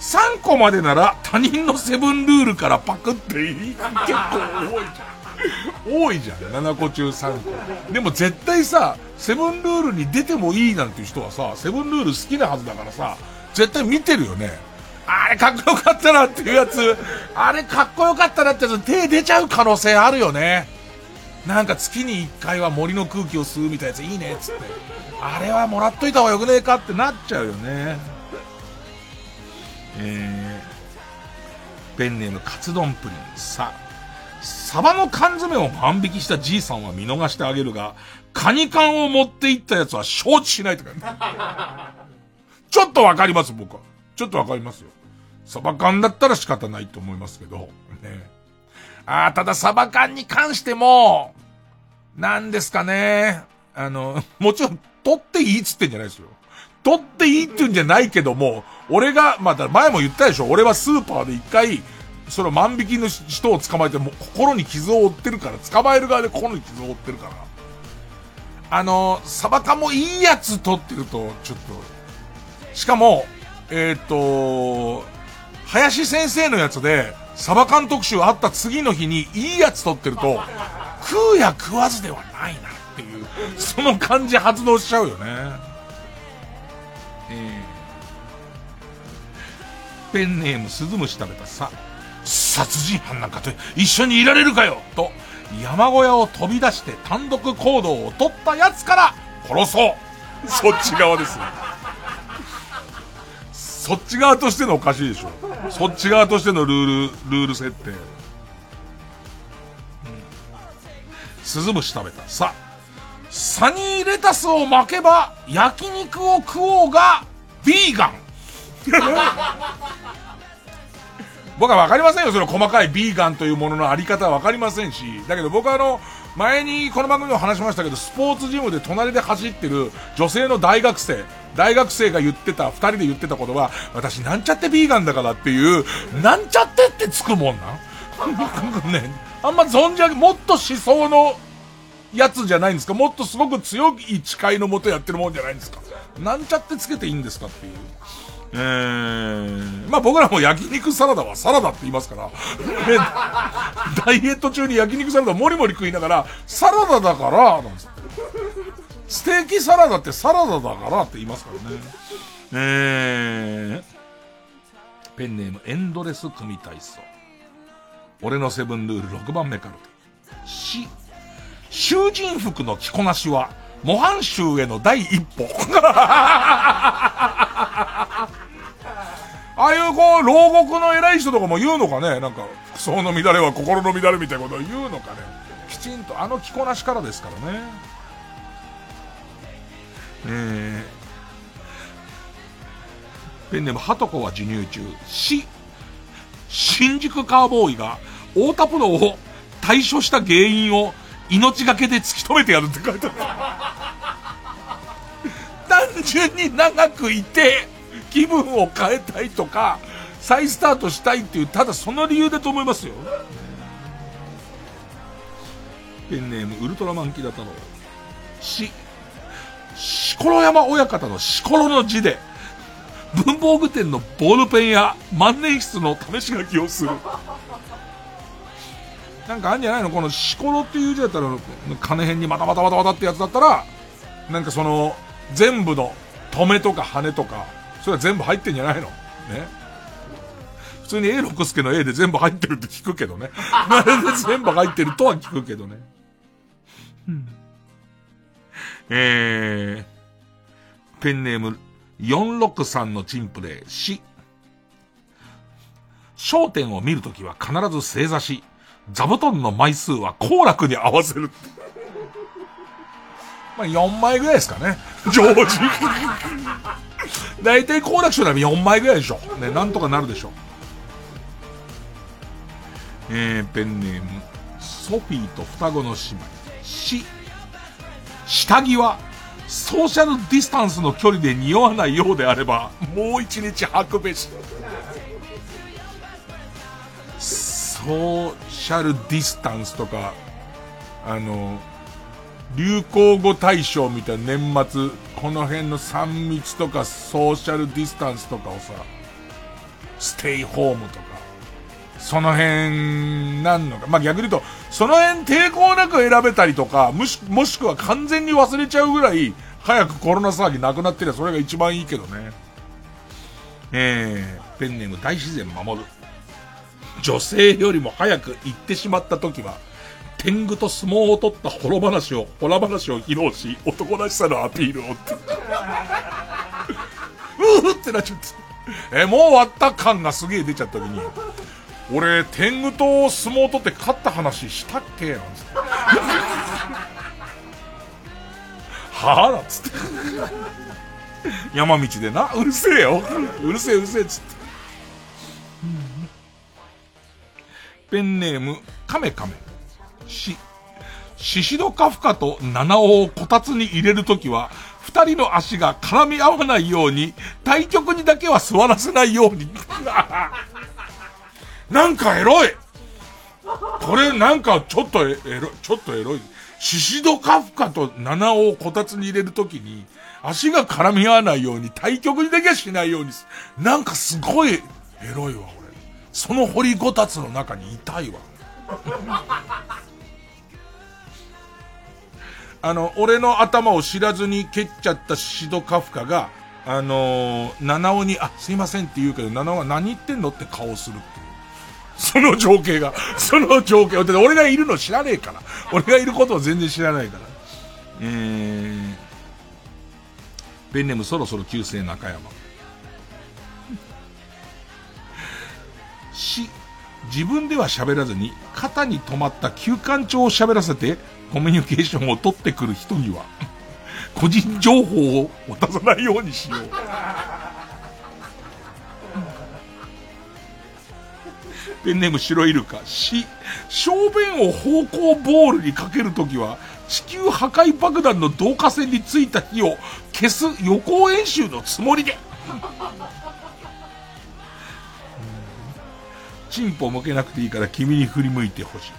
3個までなら他人のセブンルールからパクっていい結構多いじゃん。多いじゃん。7個中3個。でも絶対さ、セブンルールに出てもいいなんていう人はさ、セブンルール好きなはずだからさ、絶対見てるよね。あれかっこよかったなっていうやつ、あれかっこよかったなってやつ、手出ちゃう可能性あるよね。なんか月に1回は森の空気を吸うみたいなやついいねっつって。あれはもらっといた方がよくねえかってなっちゃうよね。えー、ペンネームカツ丼プリン。さ、サバの缶詰を万引きしたじいさんは見逃してあげるが、カニ缶を持って行ったやつは承知しないとか、ね、ちょっとわかります、僕は。ちょっとわかりますよ。サバ缶だったら仕方ないと思いますけど、ね。ああ、ただサバ缶に関しても、なんですかね。あの、もちろん、取っていいっつってんじゃないですよ。取っていいって言うんじゃないけども、俺が、ま、だ前も言ったでしょ俺はスーパーで一回、その万引きの人を捕まえて、もう心に傷を負ってるから、捕まえる側で心に傷を負ってるから。あの、サバ缶もいいやつ取ってると、ちょっと、しかも、えっ、と、林先生のやつで、サバ缶特集あった次の日にいいやつ取ってると、食うや食わずではないなていう、その感じ発動しちゃうよね。えー、ペンネームスズムシ食べたさ、殺人犯なんかと一緒にいられるかよと、山小屋を飛び出して単独行動を取ったやつから殺そうそっち側ですよ。そっち側としてのおかしいでしょ。そっち側としてのルール、ルール設定。うん鈴虫食べた。さ、サニーレタスを巻けば焼肉を食おうが、ビーガン。僕はわかりませんよ、その細かいビーガンというもののあり方はわかりませんし。だけど僕はあの、前にこの番組でも話しましたけど、スポーツジムで隣で走ってる女性の大学生、大学生が言ってた、二人で言ってたことは、私なんちゃってビーガンだからっていう、なんちゃってってつくもんなん？ね、あんま存じ上げ、もっと思想のやつじゃないんですか？もっとすごく強い誓いのもとやってるもんじゃないんですか？なんちゃってつけていいんですかっていう。えー、まあ僕らも焼肉サラダは サラダって言いますから、ね、ダイエット中に焼肉サラダもりもり食いながら、サラダだから、なんです。ステーキサラダってサラダだからって言いますからね。えー、ペンネームエンドレス組体操。俺のセブンルール6番目からし、囚人服の着こなしは、模範囚への第一歩。ああいうこう、牢獄の偉い人とかも言うのかねなんか、服装の乱れは心の乱れみたいなことを言うのかねきちんとあの着こなしからですからね。えー、ペンネーム、ハトコは授乳中。し、新宿カーボーイが、太田プロを対処した原因を命がけで突き止めてやるって書いてある。単純に長くいて、気分を変えたいとか、再スタートしたいっていう、ただその理由だと思いますよ。ペンネーム、ウルトラマンキダ太郎。し、しころ山親方のしころの字で、文房具店のボールペンや万年筆の試し書きをする。なんかあんじゃないの？このしころっていう字だったら、金辺にまたまたまたまたってやつだったら、なんかその、全部の止めとか羽とか、それは全部入ってんじゃないの？ね？普通に A 六助の A で全部入ってるって聞くけどね。全部入ってるとは聞くけどね。うん、えー、ペンネーム463のチンプで、し。焦点を見るときは必ず正座し、座布団の枚数は好楽に合わせる。まあ、4枚ぐらいですかね。常時。大体好楽師匠なら4枚ぐらいでしょ。ね、なんとかなるでしょ。えー、ペンネーム、ソフィーと双子の姉妹。し、下着は、ソーシャルディスタンスの距離で匂わないようであれば、もう一日履くべし。ソーシャルディスタンスとか、あの、流行語大賞みたいな年末、この辺の3密とかソーシャルディスタンスとかをさ、ステイホームとか、その辺なんのか。まあ、逆に言うと、その辺抵抗なく選べたりとか、もし、もしくは完全に忘れちゃうぐらい、早くコロナ騒ぎなくなってりゃそれが一番いいけどね。えー、ペンネーム大自然守る。女性よりも早く行ってしまった時は、天狗と相撲を取ったホロ話を、ホラ話を披露し、男らしさのアピールをって。うーってなっちゃって。え、もう終わった感がすげえ出ちゃった時に、俺、天狗と相撲を取って勝った話したっけ？なんつって。はぁなんつって。山道でな、うるせえよ。うるせえうるせえっつって。ペンネーム、カメカメ。し、シシドカフカと七尾をこたつに入れるときは、二人の足が絡み合わないように、対極にだけは座らせないように。なんかエロいこれなんかちょっとエロ、ちょっとエロい。シシドカフカと七尾をこたつに入れるときに、足が絡み合わないように、対極にだけはしないように、なんかすごいエロいわ、その掘りごたつの中にいたいわ。あの、俺の頭を知らずに蹴っちゃったシドカフカが、あのー、七尾に、あ、すいませんって言うけど、七尾は何言ってんのって顔をするっていう。その情景が、その情景。だ俺がいるの知らねえから。俺がいることを全然知らないから。えー、ベンネムそろそろ旧姓中山。し、自分では喋らずに、肩に止まった休館長を喋らせて、コミュニケーションを取ってくる人には、個人情報を渡さないようにしよう。ペンネーム白イルカ。し、小便を方向ボールにかけるときは、地球破壊爆弾の導火線についた火を消す予行演習のつもりで。チンポを向けなくていいから君に振り向いてほしい。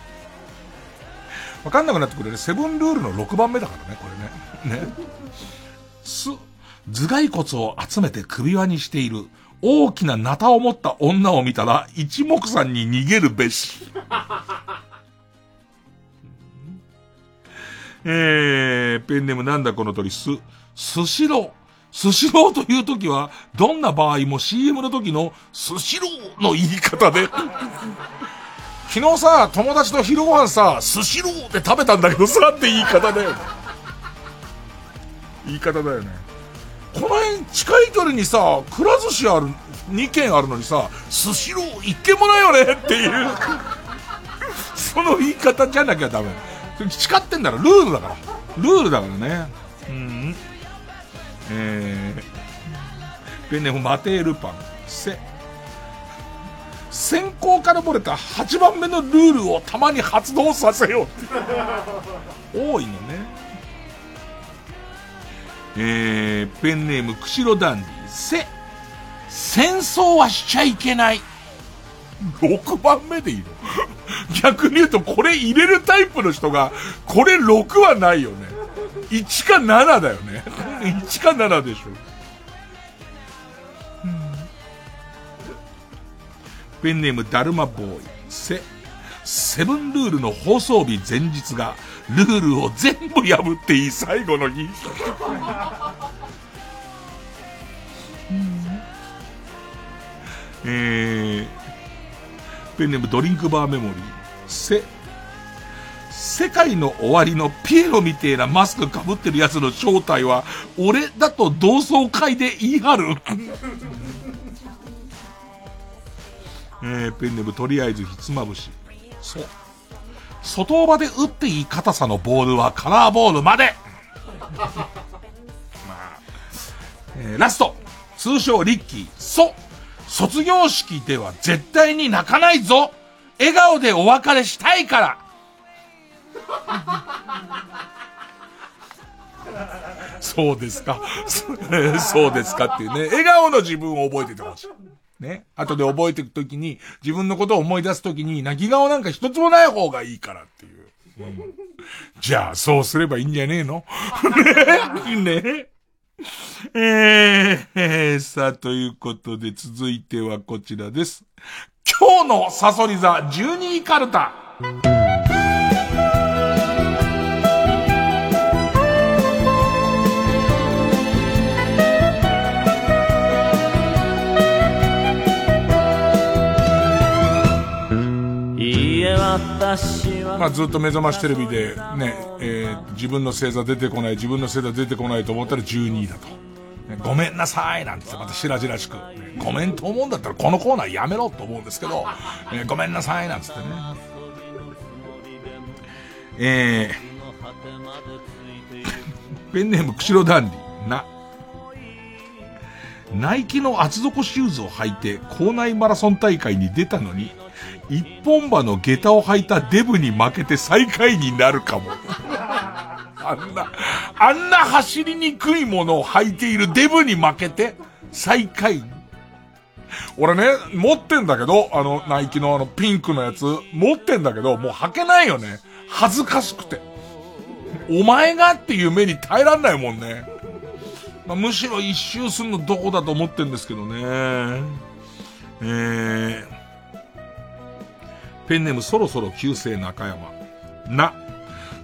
わかんなくなってくるね。セブンルールの6番目だからね、これね。ね。す、頭蓋骨を集めて首輪にしている大きなナタを持った女を見たら一目散に逃げるべし。えー、ペンネームなんだこの鳥、す、スシロー。スシローという時は、どんな場合も CM の時のスシローの言い方で。昨日さ、友達と昼ご飯さ、スシローって食べたんだけどさ、って言い方だよね。言い方だよね。この辺近い距離にさ、くら寿司ある、2軒あるのにさ、スシロー1軒もないよねっていう。その言い方じゃなきゃダメ。誓ってんだろ、ルールだから。ルールだからね。うん。えー、ペンネームマテールパン。せ、先行から漏れた8番目のルールをたまに発動させようって。多いのね。えー、ペンネーム、釧路ダンディ。せ、戦争はしちゃいけない。6番目でいいの逆に言うと、これ入れるタイプの人が、これ6はないよね。1か7だよね。1か7でしょう。ペンネーム、ダルマボーイ。せ、セブンルールの放送日前日が、ルールを全部破っていい最後の日。えー、ペンネームドリンクバーメモリー。せ、世界の終わりのピエロみてえなマスク被ってるやつの正体は、俺だと同窓会で言い張る？えー、ペンネームとりあえずひつまぶし。そう。外場で打っていい硬さのボールはカラーボールまで まあ、えー、ラスト通称リッキー。そう卒業式では絶対に泣かないぞ笑顔でお別れしたいからそうですか。そうですかっていうね。笑顔の自分を覚えててほしい。ね。後で覚えていくときに、自分のことを思い出すときに、泣き顔なんか一つもない方がいいからっていう。うん、じゃあ、そうすればいいんじゃねえの？ねねえー、えー、さあ、ということで続いてはこちらです。今日のサソリ座12位カルタ。まあずっと目覚ましテレビでね、えー、自分の星座出てこない、自分の星座出てこないと思ったら12位だと。ね、ごめんなさいなんてまた白々しく、ね、ごめんと思うんだったらこのコーナーやめろと思うんですけど、えー、ごめんなさいなんつってね。えー、ペンネーム釧路ダンディ、な。ナイキの厚底シューズを履いて校内マラソン大会に出たのに、一本馬の下駄を履いたデブに負けて最下位になるかも。あんな、あんな走りにくいものを履いているデブに負けて最下位。俺ね、持ってんだけど、あの、ナイキのあのピンクのやつ、持ってんだけど、もう履けないよね。恥ずかしくて。お前がっていう目に耐えらんないもんね。まあ、むしろ一周すんのどこだと思ってんですけどね。えー、ペンネームそろそろ旧姓中山。な、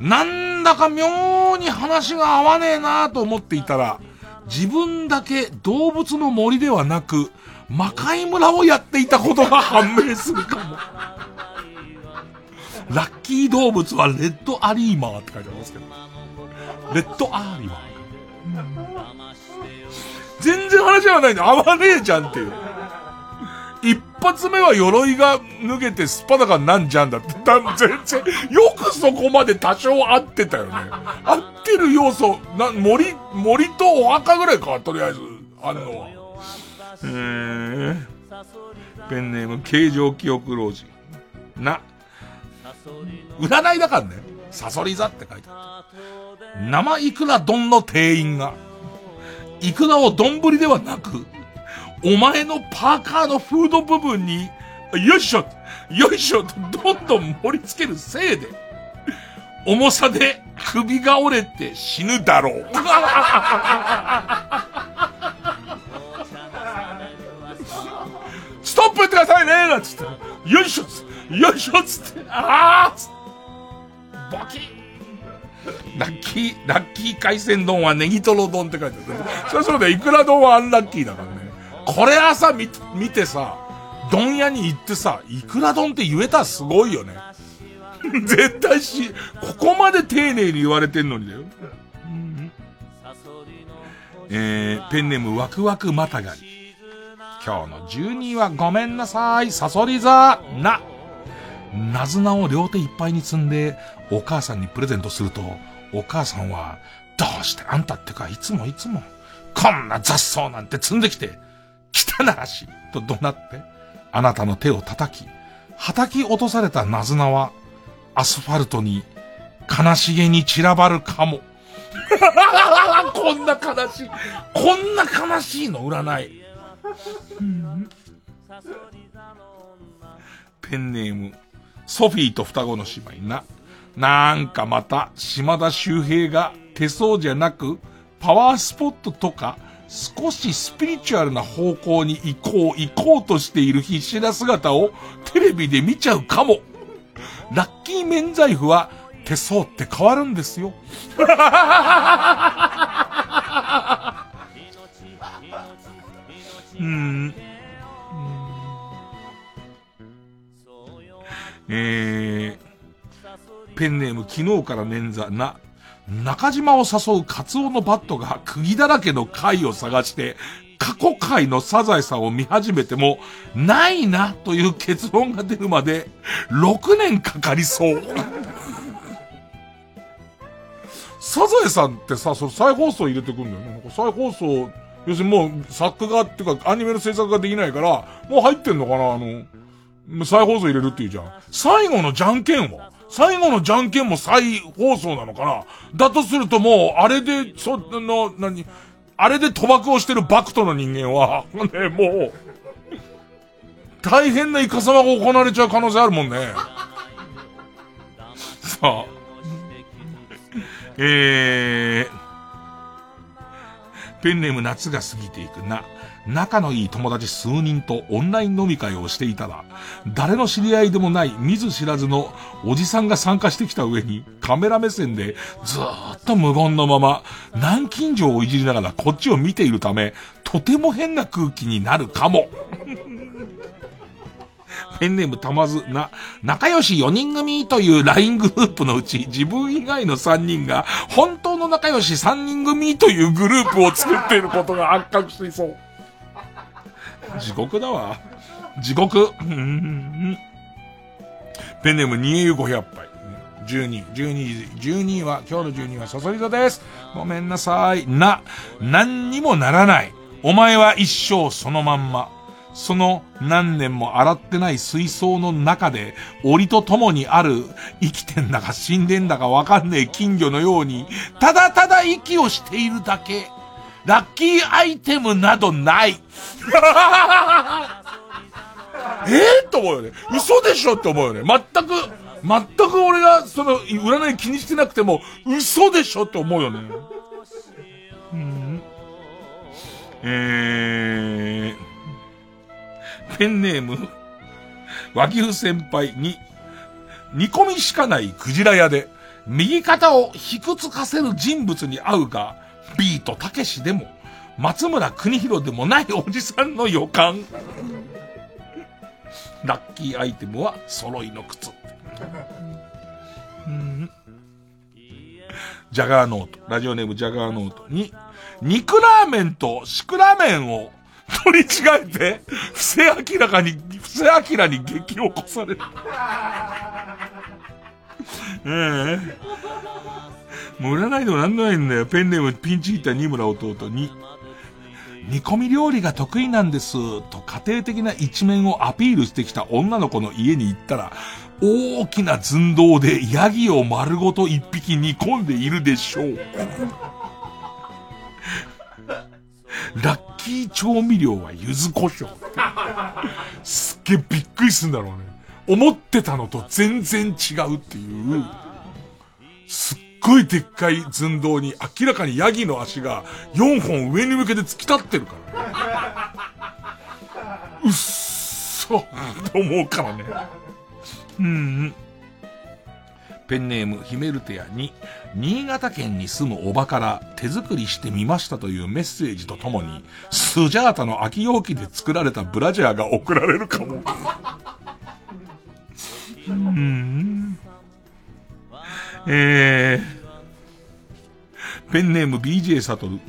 なんだか妙に話が合わねえなと思っていたら、自分だけ動物の森ではなく、魔界村をやっていたことが判明するかも。ラッキー動物はレッドアリーマーって書いてありますけど。レッドアーリーマー。全然話合わないんだ。合わねえじゃんっていう。一発目は鎧が脱げてすっぱだかなんじゃんだって。全然、よくそこまで多少合ってたよね。合ってる要素、な、森、森とお墓ぐらいか、とりあえず、あんのは。えー、ペンネーム、形状記憶老人。な。占いだからね。サソリ座って書いてある。生イクラ丼の店員が、イクラを丼ではなく、お前のパーカーのフード部分に、よいしょよいしょとどんどん盛り付けるせいで、重さで首が折れて死ぬだろう。ストップってくださいねなんつって、よいしょよいしょつって、ああボキラッキー、ラッキー海鮮丼はネギトロ丼って書いてある。そりゃそうだよ、イクラ丼はアンラッキーだからね。これ朝見、見てさ、丼屋に行ってさ、いくら丼って言えたらすごいよね。絶対し、ここまで丁寧に言われてんのにだよ。えー、ペンネームワクワクまたがり。今日の12位はごめんなさい、サソリ座、な。なずなを両手いっぱいに積んで、お母さんにプレゼントすると、お母さんは、どうしてあんたってか、いつもいつも、こんな雑草なんて積んできて、汚らし、と怒鳴って、あなたの手を叩き、叩き落とされたナズナは、アスファルトに、悲しげに散らばるかも。こんな悲しい、こんな悲しいの占い。ペンネーム、ソフィーと双子の姉妹な。なんかまた、島田周平が手相じゃなく、パワースポットとか、少しスピリチュアルな方向に行こう、行こうとしている必死な姿をテレビで見ちゃうかも。ラッキー免罪符は手相って変わるんですよ。うん。えー、ペンネーム昨日から捻挫な、中島を誘うカツオのバットが釘だらけの回を探して、過去回のサザエさんを見始めても、ないなという結論が出るまで、6年かかりそう。サザエさんってさ、その再放送入れてくんだよね。再放送、要するにもう作画っていうかアニメの制作ができないから、もう入ってんのかなあの、再放送入れるっていうじゃん。最後のじゃんけんは？最後のじゃんけんも再放送なのかな？だとするともう、あれで、その、何、あれで賭博をしてるバクトの人間は、ね、もう、大変なイカサマが行われちゃう可能性あるもんね。さあ。えー、ペンネーム夏が過ぎていくな。仲のいい友達数人とオンライン飲み会をしていたら、誰の知り合いでもない見ず知らずのおじさんが参加してきた上に、カメラ目線でずーっと無言のまま、南京錠をいじりながらこっちを見ているため、とても変な空気になるかも。ペンネームたまずな、仲良し4人組という LINE グループのうち、自分以外の3人が、本当の仲良し3人組というグループを作っていることが発覚していそう。地獄だわ。地獄。ペンネーム2栄500杯。12、12、12は、今日の12はサソリ座です。ごめんなさい。な、何にもならない。お前は一生そのまんま。その何年も洗ってない水槽の中で、檻と共にある生きてんだか死んでんだかわかんねえ金魚のように、ただただ息をしているだけ。ラッキーアイテムなどない。ええと思うよね。嘘でしょって思うよね。全く、全く俺がその占い気にしてなくても、嘘でしょって思うよね。うん、えー、ペンネーム、和牛先輩に、煮込みしかないクジラ屋で、右肩を引くつかせる人物に会うが、ビートたけしでも、松村邦弘でもないおじさんの予感。ラッキーアイテムは揃いの靴。ジャガーノート。ラジオネームジャガーノートに、肉ラーメンとシクラメンを取り違えて、不正明らかに、不瀬明らに激起こされる。ええもう占いでもなんでもないんだよ。ペンネームピンチヒッター二村弟に。煮込み料理が得意なんです、と家庭的な一面をアピールしてきた女の子の家に行ったら、大きな寸胴でヤギを丸ごと一匹煮込んでいるでしょう。ラッキー調味料は柚子胡椒。すっげえびっくりするんだろうね。思ってたのと全然違うっていう。すっごいでっかい寸胴に明らかにヤギの足が4本上に向けて突き立ってるからね。うっそ、と思うからね。うん。ペンネームヒメルテアに、新潟県に住むおばから手作りしてみましたというメッセージとともに、スジャータの空き容器で作られたブラジャーが送られるかも。うん。えー、ペンネーム BJ サトル。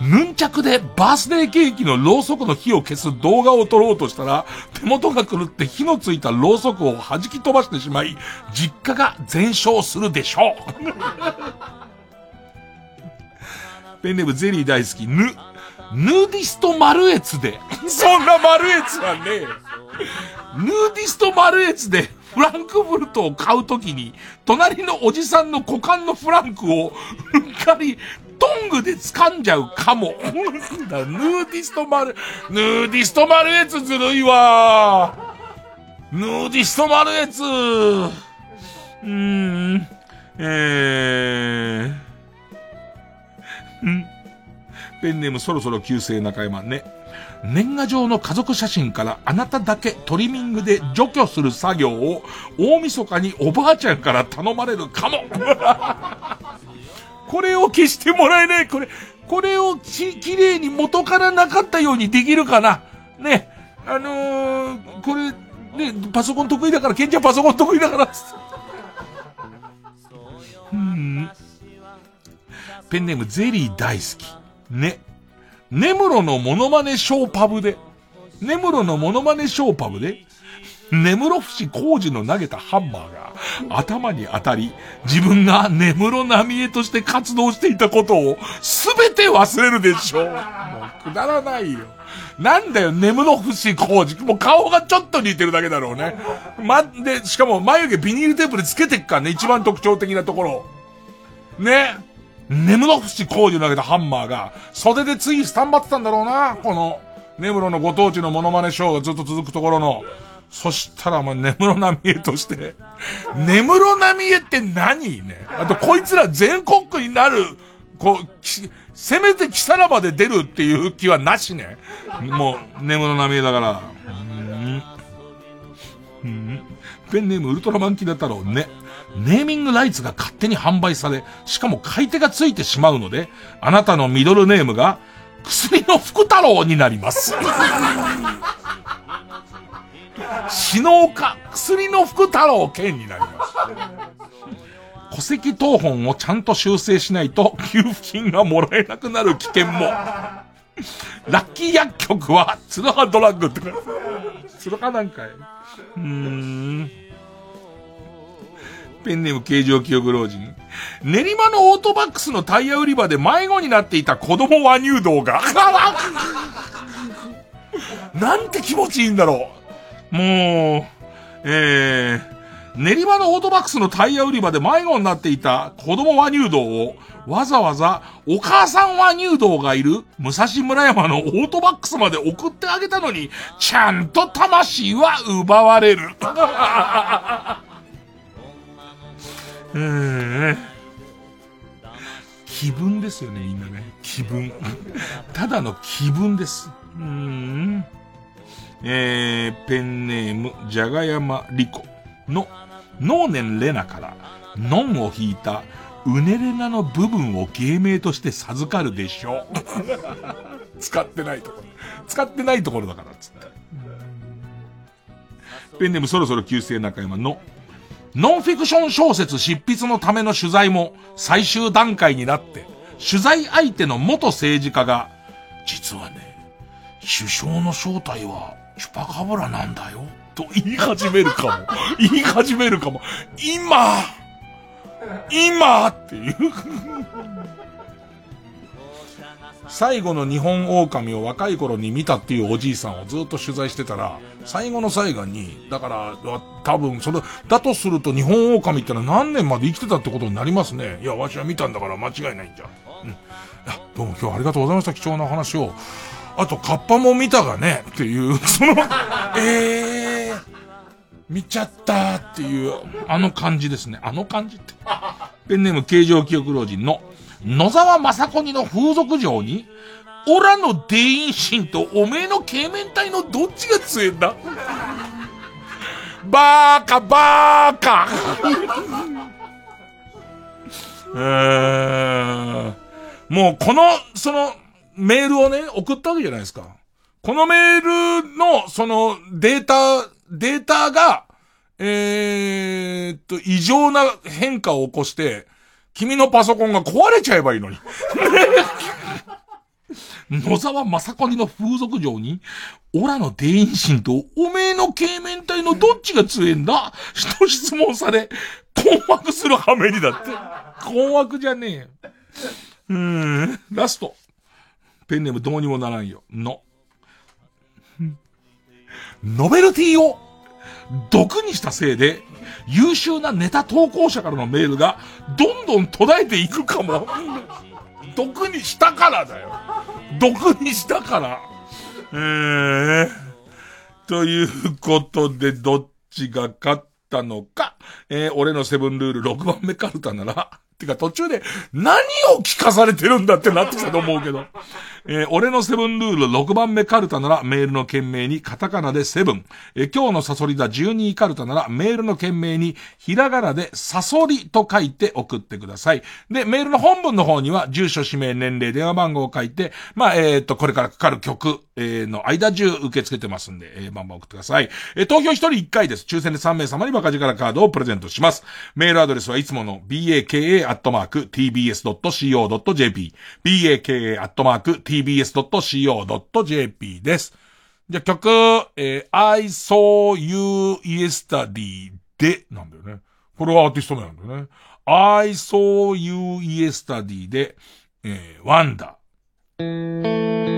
ヌンチャクでバースデーケーキのろうそくの火を消す動画を撮ろうとしたら、手元が狂って火のついたろうそくを弾き飛ばしてしまい、実家が全焼するでしょう。ペンネームゼリー大好き、ヌ、ヌーディストマルエツで、そんなマルエツはねえ、ヌーディストマルエツでフランクフルトを買うときに、隣のおじさんの股間のフランクを、うっかり、トングで掴んじゃうかも。だヌーディストマル、ヌーディストマルエツずるいわ。ヌーディストマルエツ。うーん、えー、んペンネームそろそろ旧姓中山ね。年賀状の家族写真からあなただけトリミングで除去する作業を大晦日におばあちゃんから頼まれるかも これを消してもらえないこれ、これをき、綺麗に元からなかったようにできるかなね。あのー、これ、ね、パソコン得意だから、ケンちゃんパソコン得意だから。うん。ペンネームゼリー大好き。ね。ネムロのモノマネショーパブで、ネムロのモノマネショーパブで、根室伏工事の投げたハンマーが頭に当たり、自分が根室浪江として活動していたことを全て忘れるでしょう。もうくだらないよ。なんだよ、根室伏工事。もう顔がちょっと似てるだけだろうね。ま、で、しかも眉毛ビニールテープでつけてっからね、一番特徴的なところ。ね。根室伏工事の投げたハンマーが、袖で次スタンバってたんだろうな、この、根室のご当地のモノマネショーがずっと続くところの。そしたらもう根室浪江として、根室浪江って何ね？あとこいつら全国区になる、こう、せめて木更まで出るっていう気はなしね。もう、根室浪江だから。うん。うん。ペンネームウルトラマンキダ太郎ね。ネーミングライツが勝手に販売され、しかも買い手がついてしまうので、あなたのミドルネームが、薬の福太郎になります。死のうか、薬の福太郎剣になります。戸籍謄本をちゃんと修正しないと、給付金がもらえなくなる危険も。ラッキー薬局は、ツルハドラッグって書いてある。ツルハなんかい。うーん。ペンネーム形状記憶老人。練馬のオートバックスのタイヤ売り場で迷子になっていた子供和乳道が。なんて気持ちいいんだろう。もう、えー、練馬のオートバックスのタイヤ売り場で迷子になっていた子供和乳道を、わざわざお母さん和乳道がいる武蔵村山のオートバックスまで送ってあげたのに、ちゃんと魂は奪われる。うん。気分ですよね、みん。なね。気分。ただの気分です。うん。えー、ペンネーム、じゃがやまりこの、能年レナから、ノンを引いた、うねれなの部分を芸名として授かるでしょう。使ってないところ。使ってないところだから、つって。ペンネームそろそろ旧姓中山の、ノンフィクション小説執筆のための取材も最終段階になって、取材相手の元政治家が、実はね、首相の正体はチュパカブラなんだよ。と言い始めるかも。言い始めるかも。今今っていう。最後の日本狼を若い頃に見たっていうおじいさんをずっと取材してたら、最後の最後に、だから、多分、それ、だとすると日本狼ってのは何年まで生きてたってことになりますね。いや、わしは見たんだから間違いないんじゃ。うん。いや、どうも今日ありがとうございました、貴重な話を。あと、カッパも見たがね、っていう、その、えー、見ちゃったっていう、あの感じですね。あの感じって。ペンネーム形状記憶老人の、野沢雅子にの風俗嬢に、オラのデインシンとおめえの軽面体のどっちが強いんだ？バーカバーカえー、もうこの、その、メールをね、送ったわけじゃないですか。このメールの、その、データ、データが、えー、っと、異常な変化を起こして、君のパソコンが壊れちゃえばいいのに。野沢雅子にの風俗嬢に、オラの電信とおめえの軽面体のどっちが強えんだ？と質問され、困惑する羽目にだって。困惑じゃねえよ。うーん、ラスト。ペンネームどうにもならんよ。の。ノベルティを毒にしたせいで、優秀なネタ投稿者からのメールが、どんどん途絶えていくかも。毒にしたからだよ。毒にしたから。えー、ということで、どっちが勝ったのか。えー、俺のセブンルール6番目カルタなら、てか途中で何を聞かされてるんだってなってきたと思うけど。えー、俺のセブンルール6番目カルタならメールの件名にカタカナでセブン。えー、今日のサソリだ12カルタならメールの件名にひらがなでサソリと書いて送ってください。で、メールの本文の方には住所、氏名、年齢、電話番号を書いて、まあ、えっ、と、これからかかる曲、え、の間中受け付けてますんで、えー、バンバン送ってください。え、投票1人1回です。抽選で3名様にバカ力カードをプレゼントします。メールアドレスはいつもの baka.tbs.co.jp baka.tbs.co.jp tbs.co.jp です。じゃ、曲、えー、I saw you yesterday で、なんだよね。これはアーティスト名なんだよね。I saw you yesterday で、えー、ワンダー。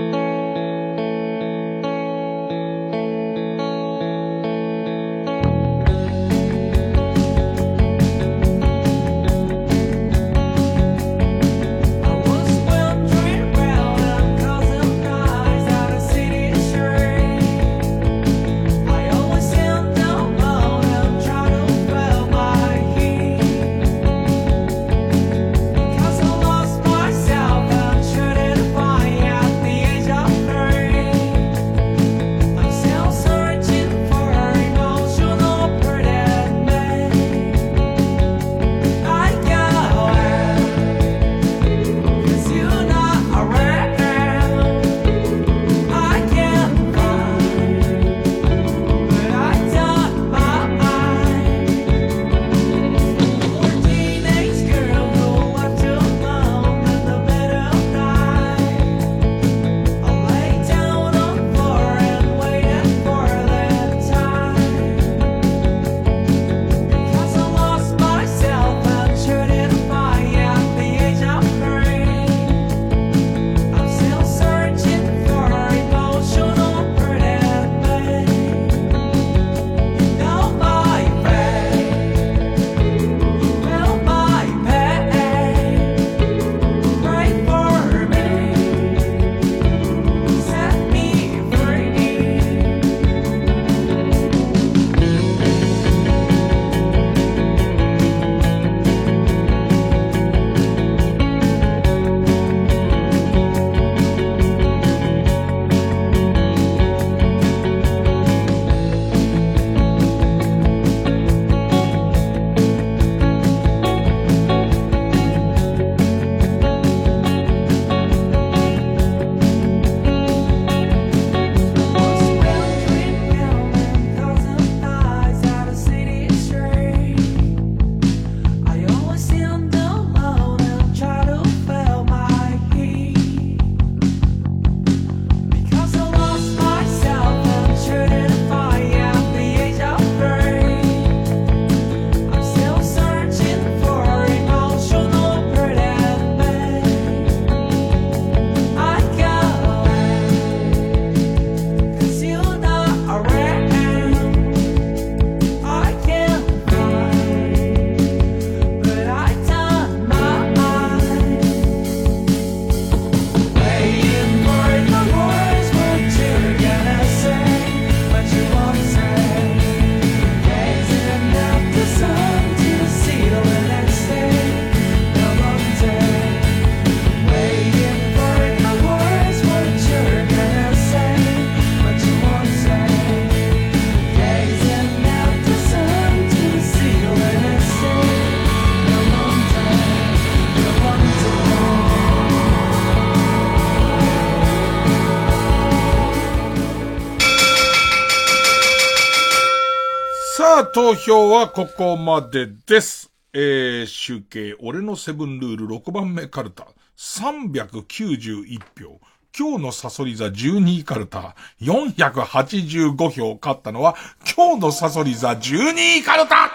投票はここまでです。えー、集計、俺のセブンルール6番目カルタ、391票。今日のサソリ座12位カルタ、485票勝ったのは、今日のサソリ座12位カルタ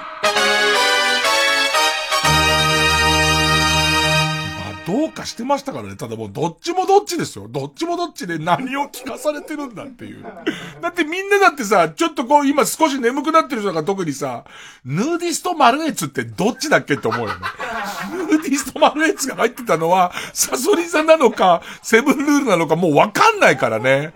かしてましたからね。ただもうどっちもどっちですよ。どっちもどっちで何を聞かされてるんだっていう。だってみんなだってさ、ちょっとこう今少し眠くなってる人が特にさ、ヌーディストマルエツってどっちだっけって思うよね。ヌーディストマルエツが入ってたのは、サソリ座なのか、セブンルールなのかもうわかんないからね。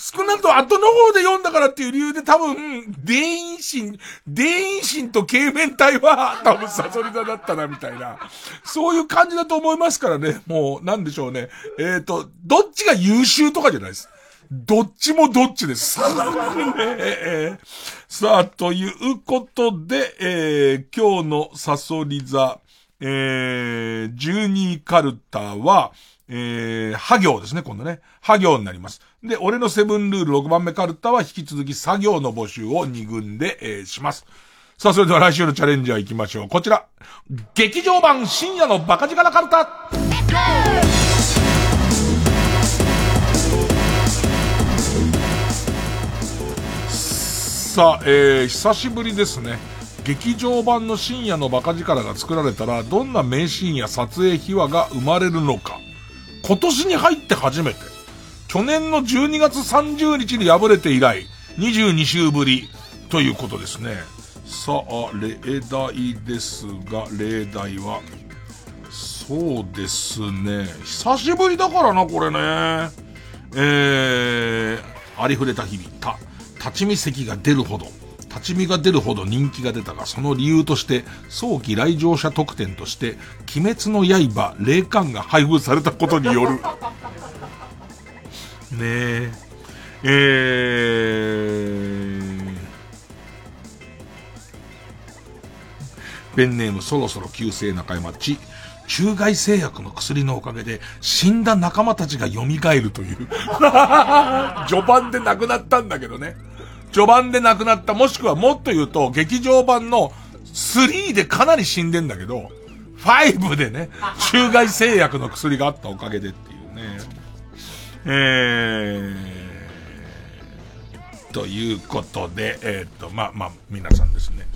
少なくとも後の方で読んだからっていう理由で多分、デインシン、デインシンと軽面体は多分サソリ座だったなみたいな。そういう感じだと思いますからね。もう、なんでしょうね。えっ、と、どっちが優秀とかじゃないです。どっちもどっちです。えーさあ、ということで、えー今日のサソリ座、えー、12カルタは、えー、ハ行ですね、今度ね。ハ行になります。で、俺のセブンルール6番目カルタは引き続き作業の募集を2軍で、えーします。さあ、それでは来週のチャレンジャー行きましょう。こちら。劇場版深夜のバカ力カルタさあ、えー、久しぶりですね。劇場版の深夜のバカ力が作られたら、どんな名シーンや撮影秘話が生まれるのか。今年に入って初めて、去年の12月30日に敗れて以来、22週ぶりということですね。さあ、例題ですが、例題は、そうですね。久しぶりだからな、これね。えー、ありふれた日々、た、立ち見席が出るほど、立ち見が出るほど人気が出たが、その理由として、早期来場者特典として、鬼滅の刃、霊感が配布されたことによる。ねえ。えー、ペンネームそろそろ旧姓中山ち、中外製薬の薬のおかげで死んだ仲間たちが蘇るという。序盤で亡くなったんだけどね。序盤で亡くなった、もしくはもっと言うと、劇場版の3でかなり死んでんだけど、5でね、中外製薬の薬があったおかげでっていうね。えー、ということで、えーと、まあまあ、皆さんですね。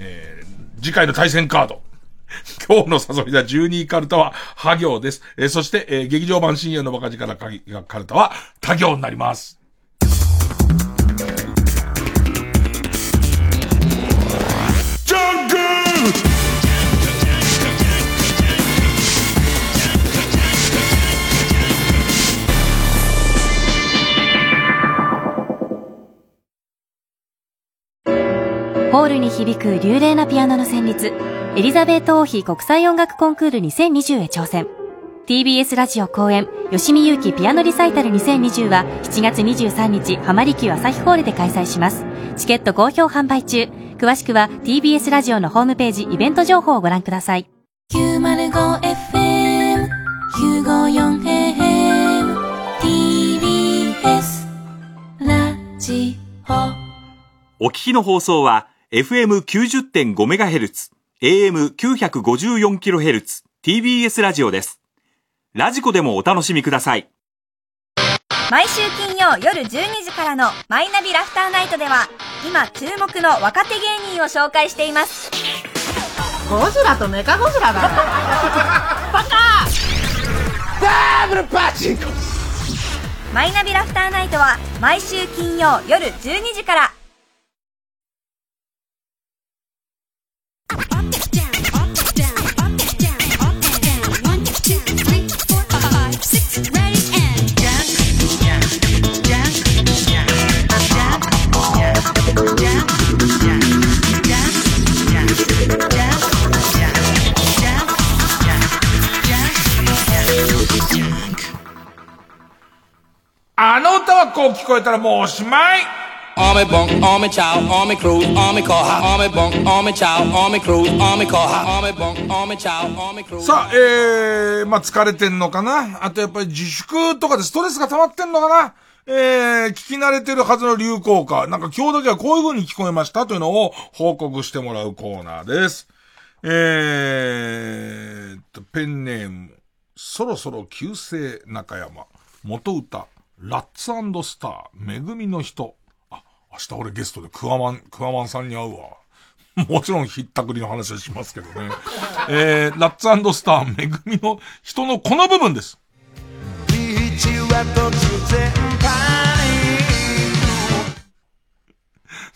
えー、次回の対戦カード。今日の誘いだ12位カルタは、ハ行です。えーそして、えー劇場版深夜のバカ力カルタは、他行になります。ホールに響く流麗なピアノの旋律、エリザベート王妃国際音楽コンクール2020へ挑戦。TBS ラジオ公演、吉見祐希ピアノリサイタル2020は7月23日、浜離宮朝日ホールで開催します。チケット好評販売中。詳しくは TBS ラジオのホームページ、イベント情報をご覧ください。905FM 954AM TBS ラジオお聞きの放送は FM90.5MHz、AM954kHz、TBS ラジオです。ラジコでもお楽しみください。毎週金曜夜12時からの「マイナビラフターナイト」では今注目の若手芸人を紹介していますゴジラとメカゴジラだ バカダブルパチンコマイナビラフターナイトは毎週金曜夜12時から聞こえたらもうおしまい。Army bunk, army chow, army cruise, army car, army bunk, army chow, army cruise, army car, army bunk, army chow, army cruise. さあ、えー、まあ、疲れてんのかな？あとやっぱり自粛とかでストレスが溜まってんのかな？えー、聞き慣れてるはずの流行歌、なんか今日だけはこういう風に聞こえましたというのを報告してもらうコーナーです。えーペンネーム、そろそろ旧姓中山、元歌、ラッツスター、めぐみの人。あ、明日俺ゲストでクワマン、クワマンさんに会うわ。もちろんひったくりの話はしますけどね。えー、ラッツスター、めぐみの人のこの部分です。ビーチは突然パ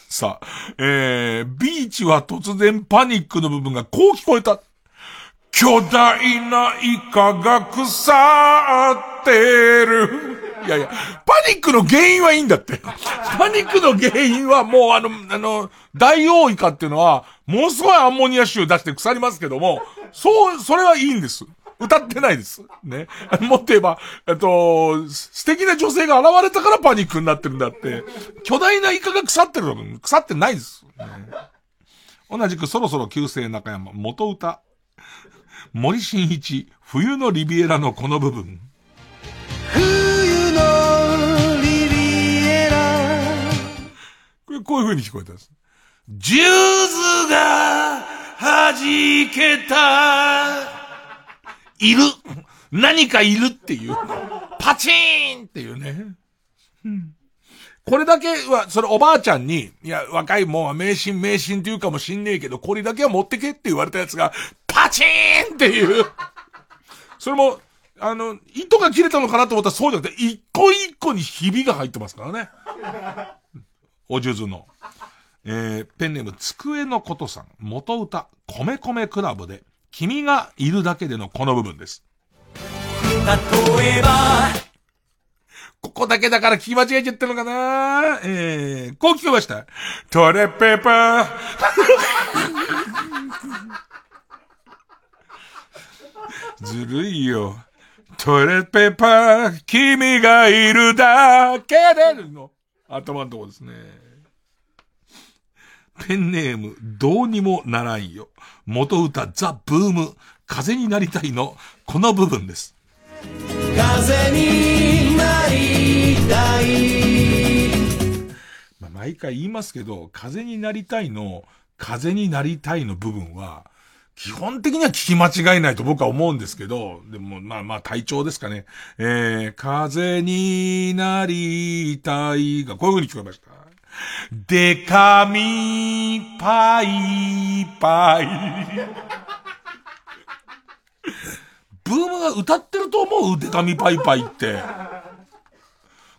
さあ、えー、ビーチは突然パニックの部分がこう聞こえた。巨大なイカが腐ってる。いやいや、パニックの原因はいいんだって。パニックの原因はもうあの、あの、大王イカっていうのは、ものすごいアンモニア臭出して腐りますけども、そう、それはいいんです。歌ってないです。ね。もっと言えば、えっと、素敵な女性が現れたからパニックになってるんだって、巨大なイカが腐ってるの腐ってないです。ね同じくそろそろ旧姓中山、元歌。森進一、冬のリビエラのこの部分。これこういう風に聞こえたんです。ジューズが弾けた。いる。何かいるっていう。パチーンっていうね。これだけは、それおばあちゃんに、いや、若いもんは迷信迷信って言うかもしんねえけど、これだけは持ってけって言われたやつが、パチーンっていう。それも、あの、糸が切れたのかなと思ったらそうじゃなくて、一個一個にひびが入ってますからね。おじゅずの。えー、ペンネーム、机のことさん、元歌、米米クラブで、君がいるだけでのこの部分です。例えばここだけだから聞き間違えちゃったのかなえー、こう聞こえました？トイレペーパー。ずるいよ。トイレットペーパー、君がいるだけでの頭のとこですね。ペンネーム、どうにもならんよ。元歌、ザ・ブーム、風になりたいの、この部分です。風になりたいまあ、毎回言いますけど、風になりたいの、風になりたいの部分は、基本的には聞き間違えないと僕は思うんですけど、でもまあまあ体調ですかね。えー、風になりたいが、こういう風に聞こえました。デカミパイパイ。ブームが歌ってると思う？デカミパイパイって。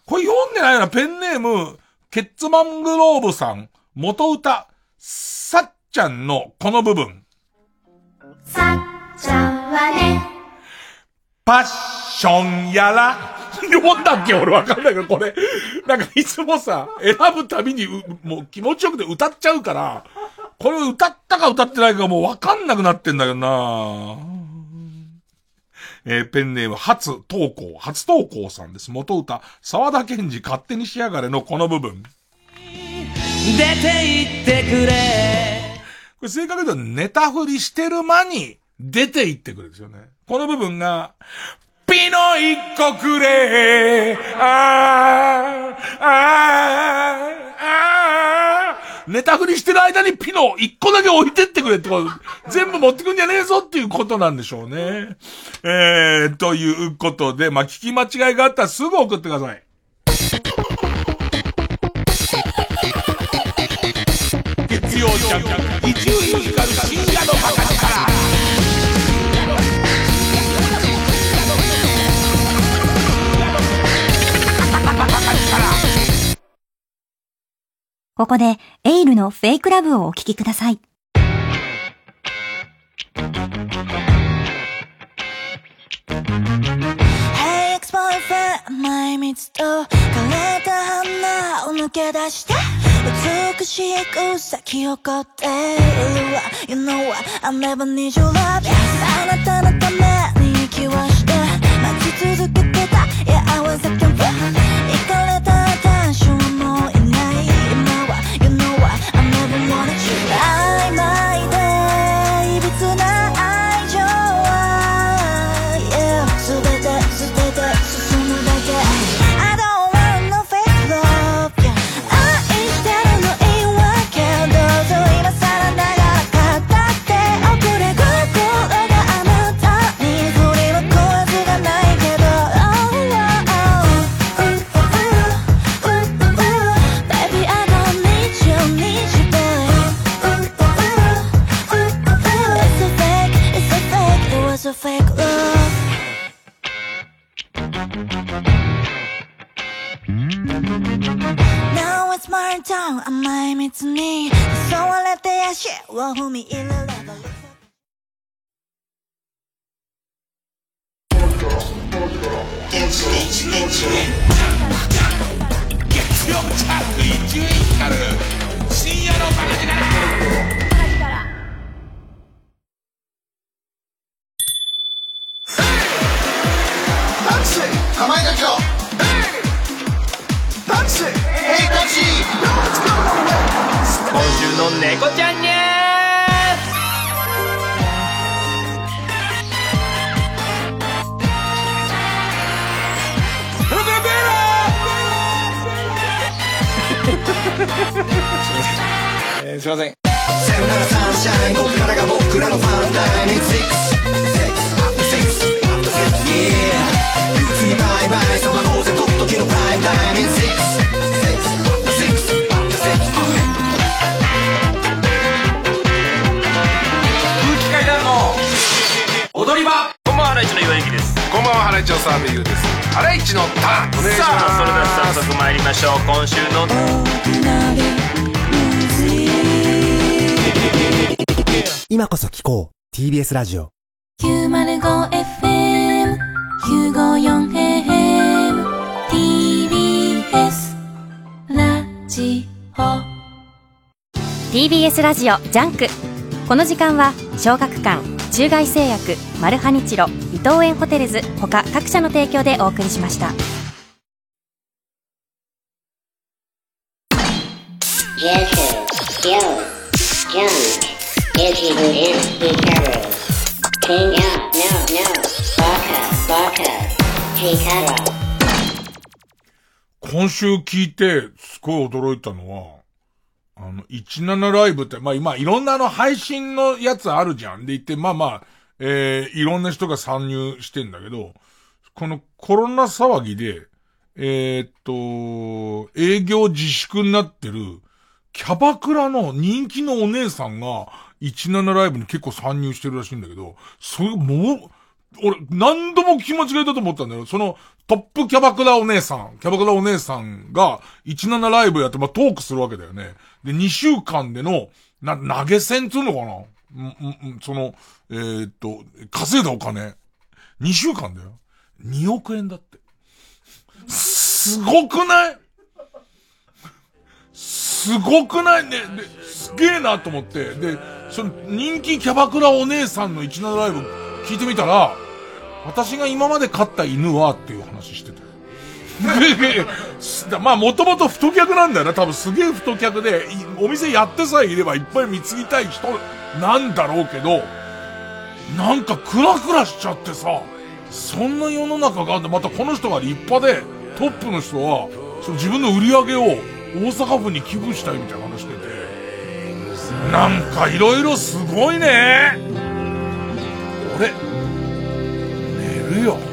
これ読んでないな、ペンネーム、ケッツマングローブさん、元歌、さっちゃんのこの部分。さっちゃんはね、パッションやら。読んだっけ？俺わかんないけど、これ。なんかいつもさ、選ぶたびにう、もう気持ちよくて歌っちゃうから、これ歌ったか歌ってないかもうわかんなくなってんだけどなえーペンネーム、初投稿、初投稿さんです。元歌、沢田健二勝手にしやがれのこの部分。出て行ってくれこれ正確に言うと、ネタ振りしてる間に、出て行ってくれですよね。この部分が、ピノ一個くれあー、あー、あー、ネタ振りしてる間にピノ一個だけ置いてってくれってこと、全部持ってくんじゃねえぞっていうことなんでしょうね。えー、ということで、まあ、聞き間違いがあったらすぐ送ってください。曜ジャンク、伊集院光深夜のバカ力。ここで、エイルのフェイクラブをお聴きください。Hey ex-boyfriend 前見つと枯れた花を抜け出して美しい草木を凝っているわ You know what I never need your love あなたのために息をして待ち続けてた Yeah I was looking for 行か 怪物に誘われて足を踏み入れれば月曜チャック伊集院光深夜のバカ力タクシーかまいたちのの猫ちゃんニュえーすいませんさよならサンシャイン僕からが僕らのファンタイミング6 Yeah 憂鬱にバイバイそばのぜとっときのプライムタイミング6澤部優です。ハライチのターンお願いしますそれでは早速参りましょう。今週の今こそ聞こう TBS ラジオ 905FM954AM TBS ラジオ TBS ラジオジャンク。この時間は小学館中外製薬マルハニチロ伊藤園ホテルズほか各社の提供でお送りしました今週聞いてすごい驚いたのは。あの、17ライブって、まあ今、いろんなあの配信のやつあるじゃん。で言って、まあまあ、えー、いろんな人が参入してんだけど、このコロナ騒ぎで、えーっと、営業自粛になってる、キャバクラの人気のお姉さんが、17ライブに結構参入してるらしいんだけど、それもう、俺、何度も気持ちがいたと思ったんだよ。その、トップキャバクラお姉さん、キャバクラお姉さんが、17ライブやって、まあ、トークするわけだよね。で、2週間での、な、投げ銭つうのかな？うん、うん、んその、えーっと、稼いだお金。2週間だよ。2億円だって。すごくない？すごくない？ね。で、すげえなと思って。で、その人気キャバクラお姉さんの17ライブ聞いてみたら、私が今まで飼った犬はっていう話してて。まあもともと太客なんだよな。多分すげえ太客で、お店やってさえいればいっぱい貢ぎたい人なんだろうけど、なんかクラクラしちゃってさ、そんな世の中があんだ。またこの人が立派で、トップの人は、その自分の売り上げを大阪府に寄付したいみたいな話してて、なんかいろいろすごいね。俺、寝るよ。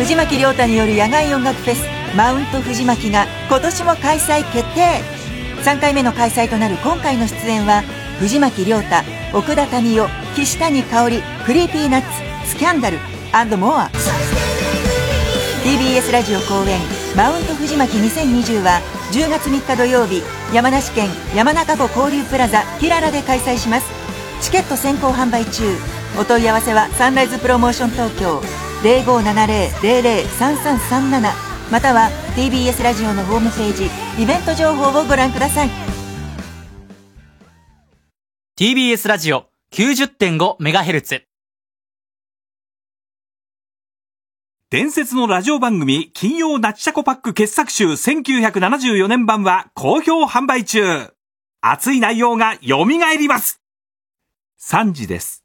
藤巻亮太による野外音楽フェスマウント藤巻が今年も開催決定。3回目の開催となる今回の出演は藤巻亮太奥田民生岸谷香織クリーピーナッツスキャンダルモア。TBS ラジオ公演マウント藤巻2020は10月3日土曜日山梨県山中湖交流プラザキララで開催します。チケット先行販売中。お問い合わせはサンライズプロモーション東京。0570-003337または TBS ラジオのホームページイベント情報をご覧ください TBS ラジオ 90.5MHz 伝説のラジオ番組金曜ナチチャコパック傑作集1974年版は好評販売中。熱い内容が蘇ります。3時です。